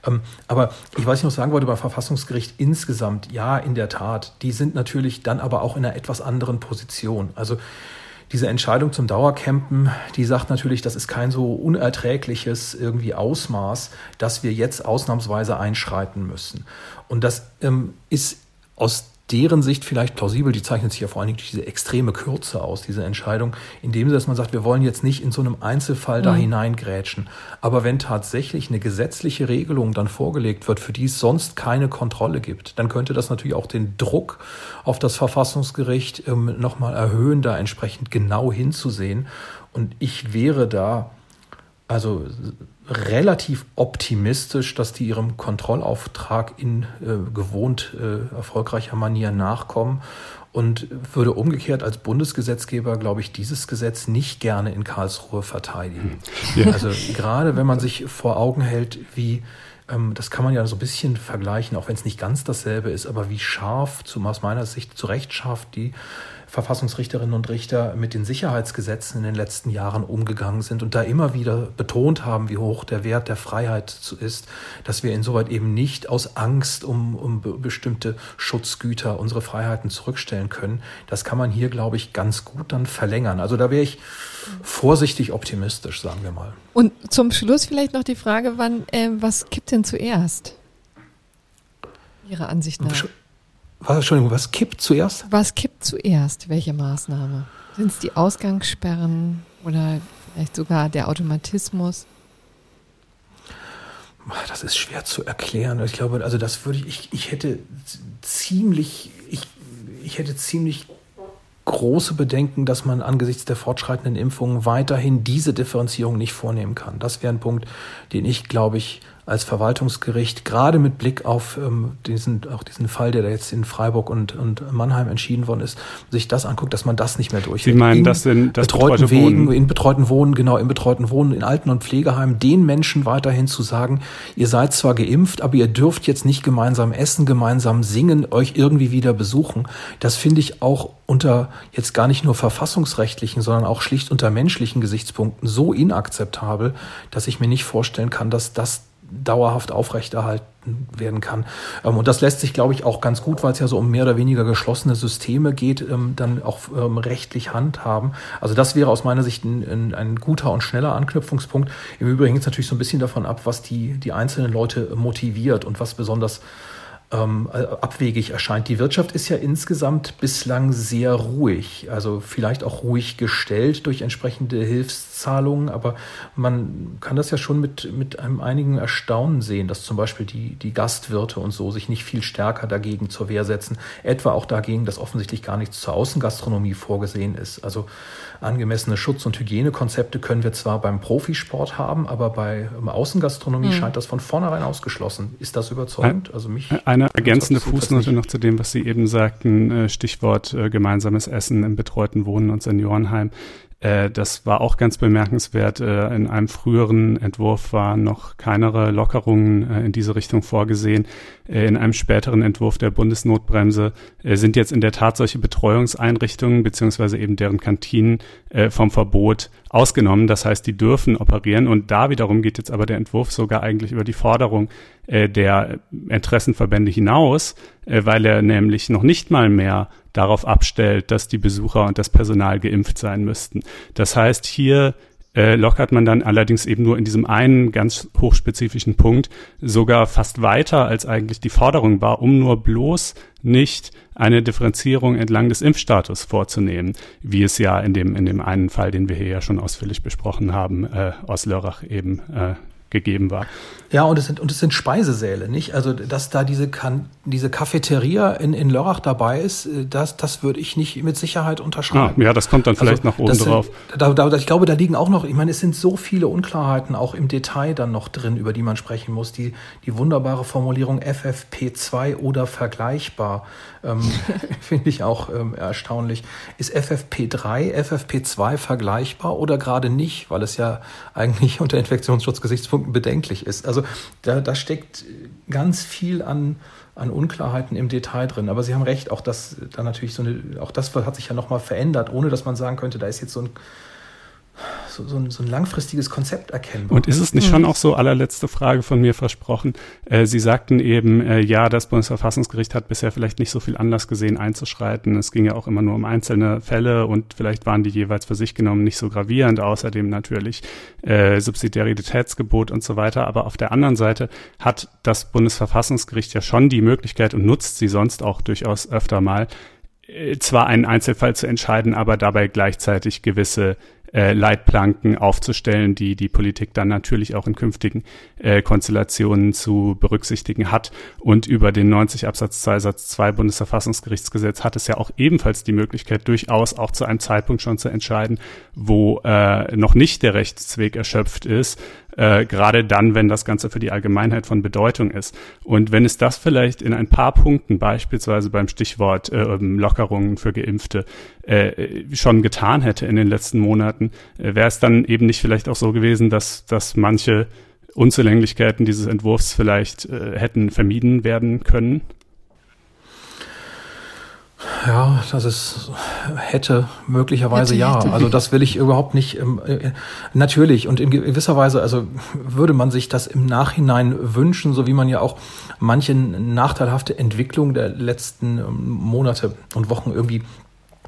Ähm, aber ich weiß nicht, was ich sagen wollte beim Verfassungsgericht insgesamt, ja, in der Tat, die sind natürlich dann aber auch in einer etwas anderen Position. Also diese Entscheidung zum Dauercampen, die sagt natürlich, das ist kein so unerträgliches irgendwie Ausmaß, dass wir jetzt ausnahmsweise einschreiten müssen. Und das ähm, ist aus deren Sicht vielleicht plausibel, die zeichnet sich ja vor allen Dingen durch diese extreme Kürze aus, diese Entscheidung, indem dass man sagt, wir wollen jetzt nicht in so einem Einzelfall da mhm. hineingrätschen. Aber wenn tatsächlich eine gesetzliche Regelung dann vorgelegt wird, für die es sonst keine Kontrolle gibt, dann könnte das natürlich auch den Druck auf das Verfassungsgericht ähm, nochmal erhöhen, da entsprechend genau hinzusehen. Und ich wäre da, also relativ optimistisch, dass die ihrem Kontrollauftrag in äh, gewohnt äh, erfolgreicher Manier nachkommen und würde umgekehrt als Bundesgesetzgeber, glaube ich, dieses Gesetz nicht gerne in Karlsruhe verteidigen. Ja. Also gerade wenn man sich vor Augen hält, wie ähm, das kann man ja so ein bisschen vergleichen, auch wenn es nicht ganz dasselbe ist, aber wie scharf, zum, aus meiner Sicht zu Recht scharf die Verfassungsrichterinnen und Richter mit den Sicherheitsgesetzen in den letzten Jahren umgegangen sind und da immer wieder betont haben, wie hoch der Wert der Freiheit ist, dass wir insoweit eben nicht aus Angst um, um bestimmte Schutzgüter unsere Freiheiten zurückstellen können. Das kann man hier, glaube ich, ganz gut dann verlängern. Also da wäre ich vorsichtig optimistisch, sagen wir mal. Und zum Schluss vielleicht noch die Frage, wann, äh, was kippt denn zuerst? Ihrer Ansicht nach? Was, Entschuldigung, was kippt zuerst? Was kippt zuerst? Welche Maßnahme? Sind es die Ausgangssperren oder vielleicht sogar der Automatismus? Das ist schwer zu erklären. Ich glaube, also das würde ich, ich, ich hätte ziemlich, ich, ich hätte ziemlich große Bedenken, dass man angesichts der fortschreitenden Impfungen weiterhin diese Differenzierung nicht vornehmen kann. Das wäre ein Punkt, den ich, glaube ich, als Verwaltungsgericht, gerade mit Blick auf ähm, diesen, auch diesen Fall, der da jetzt in Freiburg und, und Mannheim entschieden worden ist, sich das anguckt, dass man das nicht mehr durchführt. Sie meinen, in das sind das betreuten Wegen, Wohnen. in betreuten Wohnen, genau, in betreuten Wohnen, in Alten- und Pflegeheimen, den Menschen weiterhin zu sagen, ihr seid zwar geimpft, aber ihr dürft jetzt nicht gemeinsam essen, gemeinsam singen, euch irgendwie wieder besuchen. Das finde ich auch unter jetzt gar nicht nur verfassungsrechtlichen, sondern auch schlicht unter menschlichen Gesichtspunkten so inakzeptabel, dass ich mir nicht vorstellen kann, dass das dauerhaft aufrechterhalten werden kann. Ähm, und das lässt sich, glaube ich, auch ganz gut, weil es ja so um mehr oder weniger geschlossene Systeme geht, ähm, dann auch ähm, rechtlich handhaben. Also das wäre aus meiner Sicht ein, ein guter und schneller Anknüpfungspunkt. Im Übrigen ist natürlich so ein bisschen davon ab, was die, die einzelnen Leute motiviert und was besonders ähm, äh, abwegig erscheint. Die Wirtschaft ist ja insgesamt bislang sehr ruhig, also vielleicht auch ruhig gestellt durch entsprechende Hilfszahlungen, aber man kann das ja schon mit, mit einem einigen Erstaunen sehen, dass zum Beispiel die, die Gastwirte und so sich nicht viel stärker dagegen zur Wehr setzen, etwa auch dagegen, dass offensichtlich gar nichts zur Außengastronomie vorgesehen ist. Also angemessene Schutz- und Hygienekonzepte können wir zwar beim Profisport haben, aber bei Außengastronomie mhm. scheint das von vornherein ausgeschlossen. Ist das überzeugend? Also mich eine ergänzende Fußnote noch zu dem, was Sie eben sagten, äh, Stichwort äh, gemeinsames Essen im betreuten Wohnen und Seniorenheim. Äh, das war auch ganz bemerkenswert. Äh, in einem früheren Entwurf waren noch keinere Lockerungen äh, in diese Richtung vorgesehen. In einem späteren Entwurf der Bundesnotbremse sind jetzt in der Tat solche Betreuungseinrichtungen beziehungsweise eben deren Kantinen vom Verbot ausgenommen. Das heißt, die dürfen operieren. Und da wiederum geht jetzt aber der Entwurf sogar eigentlich über die Forderung der Interessenverbände hinaus, weil er nämlich noch nicht mal mehr darauf abstellt, dass die Besucher und das Personal geimpft sein müssten. Das heißt, hier äh, lockert man dann allerdings eben nur in diesem einen ganz hochspezifischen Punkt sogar fast weiter, als eigentlich die Forderung war, um nur bloß nicht eine Differenzierung entlang des Impfstatus vorzunehmen, wie es ja in dem, in dem einen Fall, den wir hier ja schon ausführlich besprochen haben, äh, aus Lörrach eben äh, gegeben war. Ja, und es sind, und es sind Speisesäle, nicht? Also, dass da diese, kan diese Cafeteria in, in Lörrach dabei ist, äh, das, das würde ich nicht mit Sicherheit unterschreiben. Ah, ja, das kommt dann vielleicht also, nach oben drauf. Da, da, ich glaube, da liegen auch noch, ich meine, es sind so viele Unklarheiten auch im Detail dann noch drin, über die man sprechen muss. Die, die wunderbare Formulierung FFP2 oder vergleichbar, ähm, <laughs> finde ich auch ähm, erstaunlich. Ist FFP3, FFP2 vergleichbar oder gerade nicht, weil es ja eigentlich unter Infektionsschutzgesichtspunkten bedenklich ist? Also da, da steckt ganz viel an, an Unklarheiten im Detail drin. Aber Sie haben recht, auch das da natürlich so eine, auch das hat sich ja nochmal verändert, ohne dass man sagen könnte, da ist jetzt so ein so, so, ein, so ein langfristiges Konzept erkennbar. Und ist es nicht mhm. schon auch so, allerletzte Frage von mir versprochen, äh, Sie sagten eben, äh, ja, das Bundesverfassungsgericht hat bisher vielleicht nicht so viel Anlass gesehen, einzuschreiten. Es ging ja auch immer nur um einzelne Fälle und vielleicht waren die jeweils für sich genommen nicht so gravierend, außerdem natürlich äh, Subsidiaritätsgebot und so weiter. Aber auf der anderen Seite hat das Bundesverfassungsgericht ja schon die Möglichkeit und nutzt sie sonst auch durchaus öfter mal, äh, zwar einen Einzelfall zu entscheiden, aber dabei gleichzeitig gewisse äh, Leitplanken aufzustellen, die die Politik dann natürlich auch in künftigen äh, Konstellationen zu berücksichtigen hat. Und über den 90 Absatz 2 Satz 2 Bundesverfassungsgerichtsgesetz hat es ja auch ebenfalls die Möglichkeit, durchaus auch zu einem Zeitpunkt schon zu entscheiden, wo äh, noch nicht der Rechtsweg erschöpft ist, äh, gerade dann, wenn das Ganze für die Allgemeinheit von Bedeutung ist. Und wenn es das vielleicht in ein paar Punkten, beispielsweise beim Stichwort äh, Lockerungen für Geimpfte, äh, schon getan hätte in den letzten Monaten, äh, wäre es dann eben nicht vielleicht auch so gewesen, dass, dass manche Unzulänglichkeiten dieses Entwurfs vielleicht äh, hätten vermieden werden können? Ja, das ist hätte möglicherweise hätte, ja. Hätte. Also das will ich überhaupt nicht. Äh, natürlich und in gewisser Weise, also würde man sich das im Nachhinein wünschen, so wie man ja auch manche nachteilhafte Entwicklung der letzten ähm, Monate und Wochen irgendwie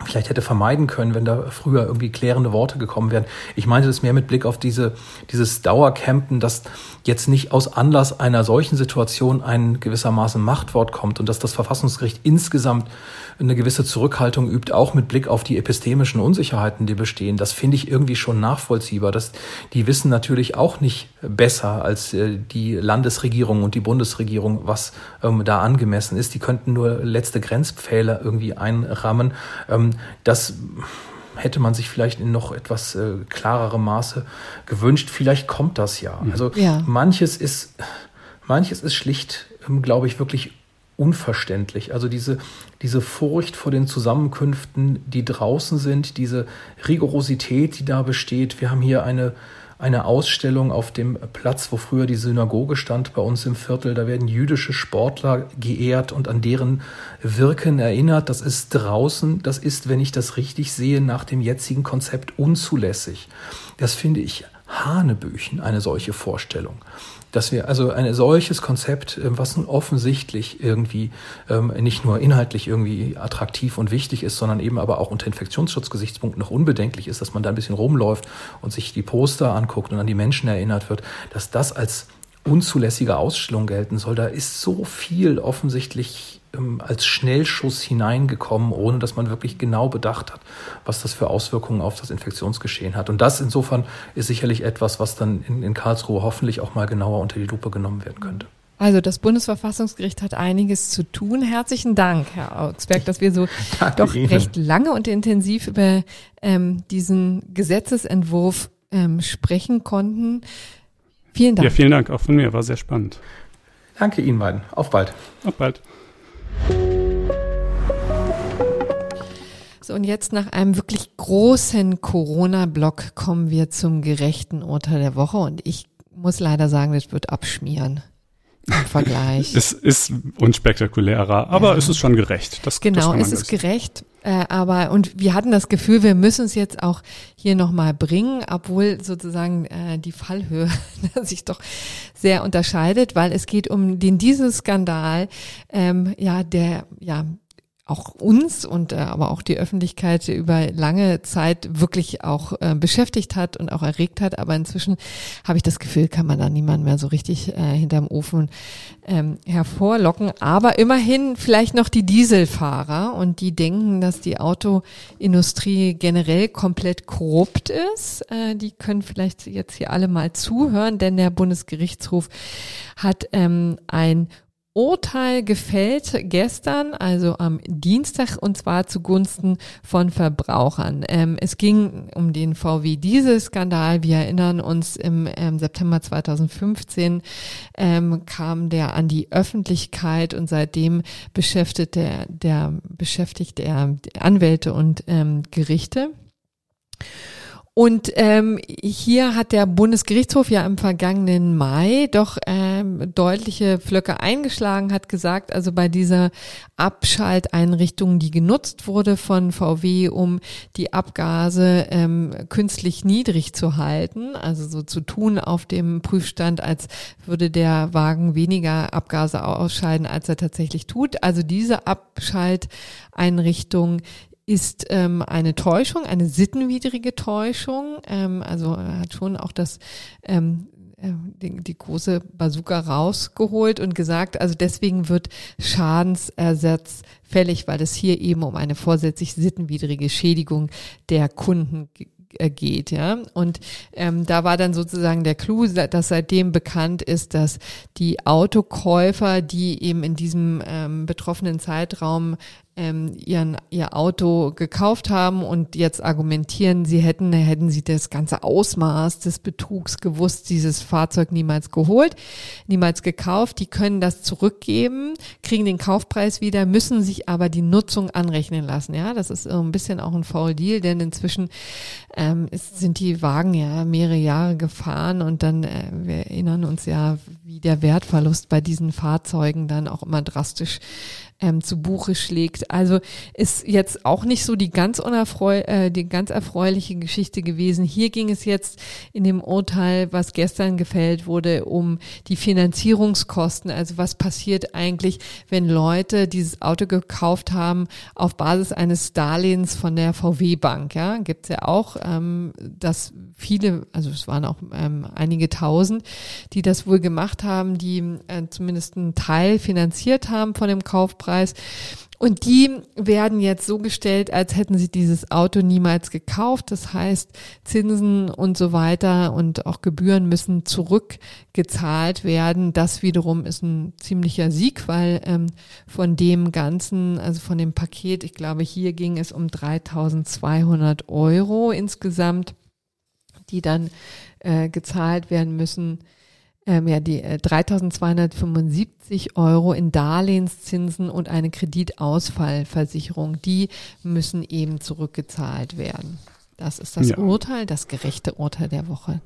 vielleicht hätte vermeiden können, wenn da früher irgendwie klärende Worte gekommen wären. Ich meinte das mehr mit Blick auf diese, dieses Dauercampen, dass jetzt nicht aus Anlass einer solchen Situation ein gewissermaßen Machtwort kommt und dass das Verfassungsgericht insgesamt eine gewisse Zurückhaltung übt, auch mit Blick auf die epistemischen Unsicherheiten, die bestehen. Das finde ich irgendwie schon nachvollziehbar. Das, die wissen natürlich auch nicht besser als äh, die Landesregierung und die Bundesregierung, was ähm, da angemessen ist. Die könnten nur letzte Grenzpfähle irgendwie einrammen. Ähm, das hätte man sich vielleicht in noch etwas äh, klarerem Maße gewünscht. Vielleicht kommt das ja. Mhm. Also ja. manches ist, manches ist schlicht, ähm, glaube ich, wirklich unverständlich. Also diese, diese Furcht vor den Zusammenkünften, die draußen sind, diese Rigorosität, die da besteht. Wir haben hier eine, eine Ausstellung auf dem Platz, wo früher die Synagoge stand, bei uns im Viertel. Da werden jüdische Sportler geehrt und an deren Wirken erinnert. Das ist draußen, das ist, wenn ich das richtig sehe, nach dem jetzigen Konzept unzulässig. Das finde ich Hanebüchen, eine solche Vorstellung dass wir also ein solches Konzept, ähm, was nun offensichtlich irgendwie ähm, nicht nur inhaltlich irgendwie attraktiv und wichtig ist, sondern eben aber auch unter Infektionsschutzgesichtspunkten noch unbedenklich ist, dass man da ein bisschen rumläuft und sich die Poster anguckt und an die Menschen erinnert wird, dass das als unzulässige Ausstellung gelten soll. Da ist so viel offensichtlich ähm, als Schnellschuss hineingekommen, ohne dass man wirklich genau bedacht hat, was das für Auswirkungen auf das Infektionsgeschehen hat. Und das insofern ist sicherlich etwas, was dann in, in Karlsruhe hoffentlich auch mal genauer unter die Lupe genommen werden könnte. Also das Bundesverfassungsgericht hat einiges zu tun. Herzlichen Dank, Herr Augsberg, dass wir so <laughs> doch Ihnen. recht lange und intensiv über ähm, diesen Gesetzesentwurf ähm, sprechen konnten. Vielen Dank. Ja, vielen Dank auch von mir, war sehr spannend. Danke Ihnen beiden. Auf bald. Auf bald. So, und jetzt nach einem wirklich großen Corona-Block kommen wir zum gerechten Urteil der Woche. Und ich muss leider sagen, das wird abschmieren im <laughs> Vergleich. es ist unspektakulärer, aber ja. es ist schon gerecht. Das, genau, das es ist gerecht. Äh, aber und wir hatten das Gefühl, wir müssen es jetzt auch hier nochmal bringen, obwohl sozusagen äh, die Fallhöhe <laughs> sich doch sehr unterscheidet, weil es geht um den Dieselskandal, ähm, ja, der ja auch uns und äh, aber auch die Öffentlichkeit über lange Zeit wirklich auch äh, beschäftigt hat und auch erregt hat. Aber inzwischen habe ich das Gefühl, kann man da niemand mehr so richtig äh, hinterm Ofen ähm, hervorlocken. Aber immerhin vielleicht noch die Dieselfahrer und die denken, dass die Autoindustrie generell komplett korrupt ist. Äh, die können vielleicht jetzt hier alle mal zuhören, denn der Bundesgerichtshof hat ähm, ein Urteil gefällt gestern, also am Dienstag, und zwar zugunsten von Verbrauchern. Ähm, es ging um den VW Diesel-Skandal. Wir erinnern uns, im ähm, September 2015 ähm, kam der an die Öffentlichkeit und seitdem beschäftigt der, der beschäftigt er Anwälte und ähm, Gerichte. Und ähm, hier hat der Bundesgerichtshof ja im vergangenen Mai doch ähm, deutliche Flöcke eingeschlagen, hat gesagt, also bei dieser Abschalteinrichtung, die genutzt wurde von VW, um die Abgase ähm, künstlich niedrig zu halten, also so zu tun auf dem Prüfstand, als würde der Wagen weniger Abgase ausscheiden, als er tatsächlich tut. Also diese Abschalteinrichtung ist ähm, eine Täuschung, eine sittenwidrige Täuschung. Ähm, also er hat schon auch das ähm, äh, die, die große Bazooka rausgeholt und gesagt, also deswegen wird Schadensersatz fällig, weil es hier eben um eine vorsätzlich sittenwidrige Schädigung der Kunden äh, geht, ja. Und ähm, da war dann sozusagen der Clou, dass seitdem bekannt ist, dass die Autokäufer, die eben in diesem ähm, betroffenen Zeitraum ähm, ihren, ihr Auto gekauft haben und jetzt argumentieren, sie hätten, hätten sie das ganze Ausmaß des Betrugs gewusst, dieses Fahrzeug niemals geholt, niemals gekauft. Die können das zurückgeben, kriegen den Kaufpreis wieder, müssen sich aber die Nutzung anrechnen lassen. Ja, das ist ein bisschen auch ein Foul Deal, denn inzwischen ähm, ist, sind die Wagen ja mehrere Jahre gefahren und dann, äh, wir erinnern uns ja, wie der Wertverlust bei diesen Fahrzeugen dann auch immer drastisch ähm, zu Buche schlägt. Also ist jetzt auch nicht so die ganz unerfreu äh, die ganz erfreuliche Geschichte gewesen. Hier ging es jetzt in dem Urteil, was gestern gefällt wurde, um die Finanzierungskosten. Also was passiert eigentlich, wenn Leute dieses Auto gekauft haben auf Basis eines Darlehens von der VW Bank? Ja, gibt's ja auch, ähm, dass viele, also es waren auch ähm, einige Tausend, die das wohl gemacht haben, die äh, zumindest einen Teil finanziert haben von dem Kaufpreis. Und die werden jetzt so gestellt, als hätten sie dieses Auto niemals gekauft. Das heißt, Zinsen und so weiter und auch Gebühren müssen zurückgezahlt werden. Das wiederum ist ein ziemlicher Sieg, weil ähm, von dem Ganzen, also von dem Paket, ich glaube, hier ging es um 3200 Euro insgesamt die dann äh, gezahlt werden müssen. Ähm, ja, die äh, 3.275 Euro in Darlehenszinsen und eine Kreditausfallversicherung, die müssen eben zurückgezahlt werden. Das ist das ja. Urteil, das gerechte Urteil der Woche.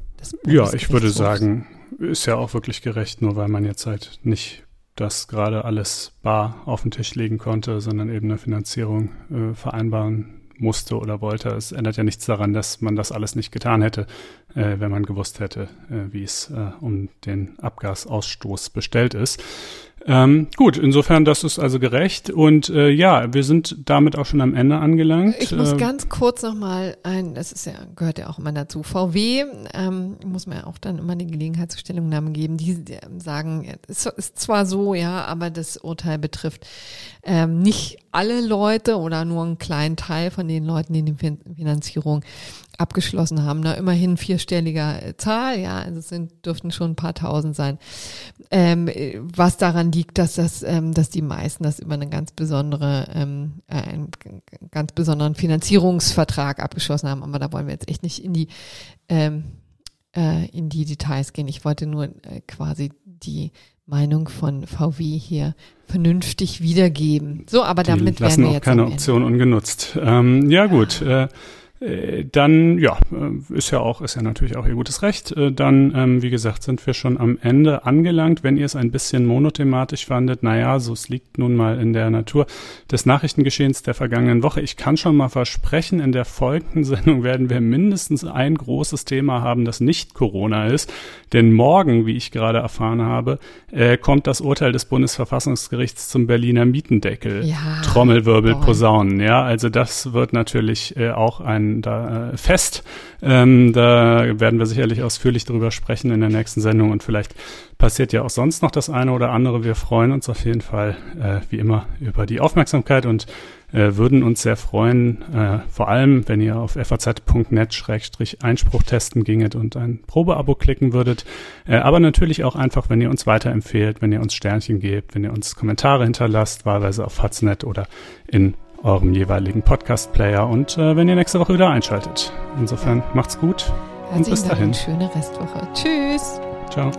ja, ich würde sagen, ist ja auch wirklich gerecht, nur weil man jetzt halt nicht das gerade alles bar auf den Tisch legen konnte, sondern eben eine Finanzierung äh, vereinbaren musste oder wollte. Es ändert ja nichts daran, dass man das alles nicht getan hätte, äh, wenn man gewusst hätte, äh, wie es äh, um den Abgasausstoß bestellt ist. Ähm, gut, insofern, das ist also gerecht. Und äh, ja, wir sind damit auch schon am Ende angelangt. Ich muss äh, ganz kurz nochmal ein, das ist ja, gehört ja auch immer dazu. VW ähm, muss man ja auch dann immer die Gelegenheit zur Stellungnahme geben. Die, die sagen, es ist zwar so, ja, aber das Urteil betrifft ähm, nicht alle Leute oder nur einen kleinen Teil von den Leuten, die die Finanzierung abgeschlossen haben. Na, immerhin vierstelliger äh, Zahl, ja, also es sind, dürften schon ein paar tausend sein. Ähm, was daran liegt, dass das, ähm, dass die meisten das über eine ganz besondere, ähm, äh, einen ganz besonderen Finanzierungsvertrag abgeschlossen haben. Aber da wollen wir jetzt echt nicht in die, ähm, äh, in die Details gehen. Ich wollte nur äh, quasi die Meinung von VW hier vernünftig wiedergeben. So, aber damit die lassen werden wir jetzt auch keine Option ungenutzt. Ähm, ja, gut. Äh, äh, dann, ja, äh, ist ja auch, ist ja natürlich auch ihr gutes Recht. Äh, dann, ähm, wie gesagt, sind wir schon am Ende angelangt. Wenn ihr es ein bisschen monothematisch fandet, naja, so es liegt nun mal in der Natur des Nachrichtengeschehens der vergangenen Woche. Ich kann schon mal versprechen, in der folgenden <laughs> Sendung werden wir mindestens ein großes Thema haben, das nicht Corona ist. Denn morgen, wie ich gerade erfahren habe, äh, kommt das Urteil des Bundesverfassungsgerichts zum Berliner Mietendeckel. Ja, Trommelwirbel. Posaunen. Ja, also das wird natürlich äh, auch ein da äh, fest. Ähm, da werden wir sicherlich ausführlich drüber sprechen in der nächsten Sendung und vielleicht passiert ja auch sonst noch das eine oder andere. Wir freuen uns auf jeden Fall äh, wie immer über die Aufmerksamkeit und äh, würden uns sehr freuen, äh, vor allem wenn ihr auf faz.net-einspruch testen ginget und ein Probeabo klicken würdet, äh, aber natürlich auch einfach, wenn ihr uns weiterempfehlt, wenn ihr uns Sternchen gebt, wenn ihr uns Kommentare hinterlasst, wahlweise auf Faznet oder in eurem jeweiligen Podcast-Player und äh, wenn ihr nächste Woche wieder einschaltet. Insofern macht's gut und bis dahin. Schöne Restwoche. Tschüss. Ciao.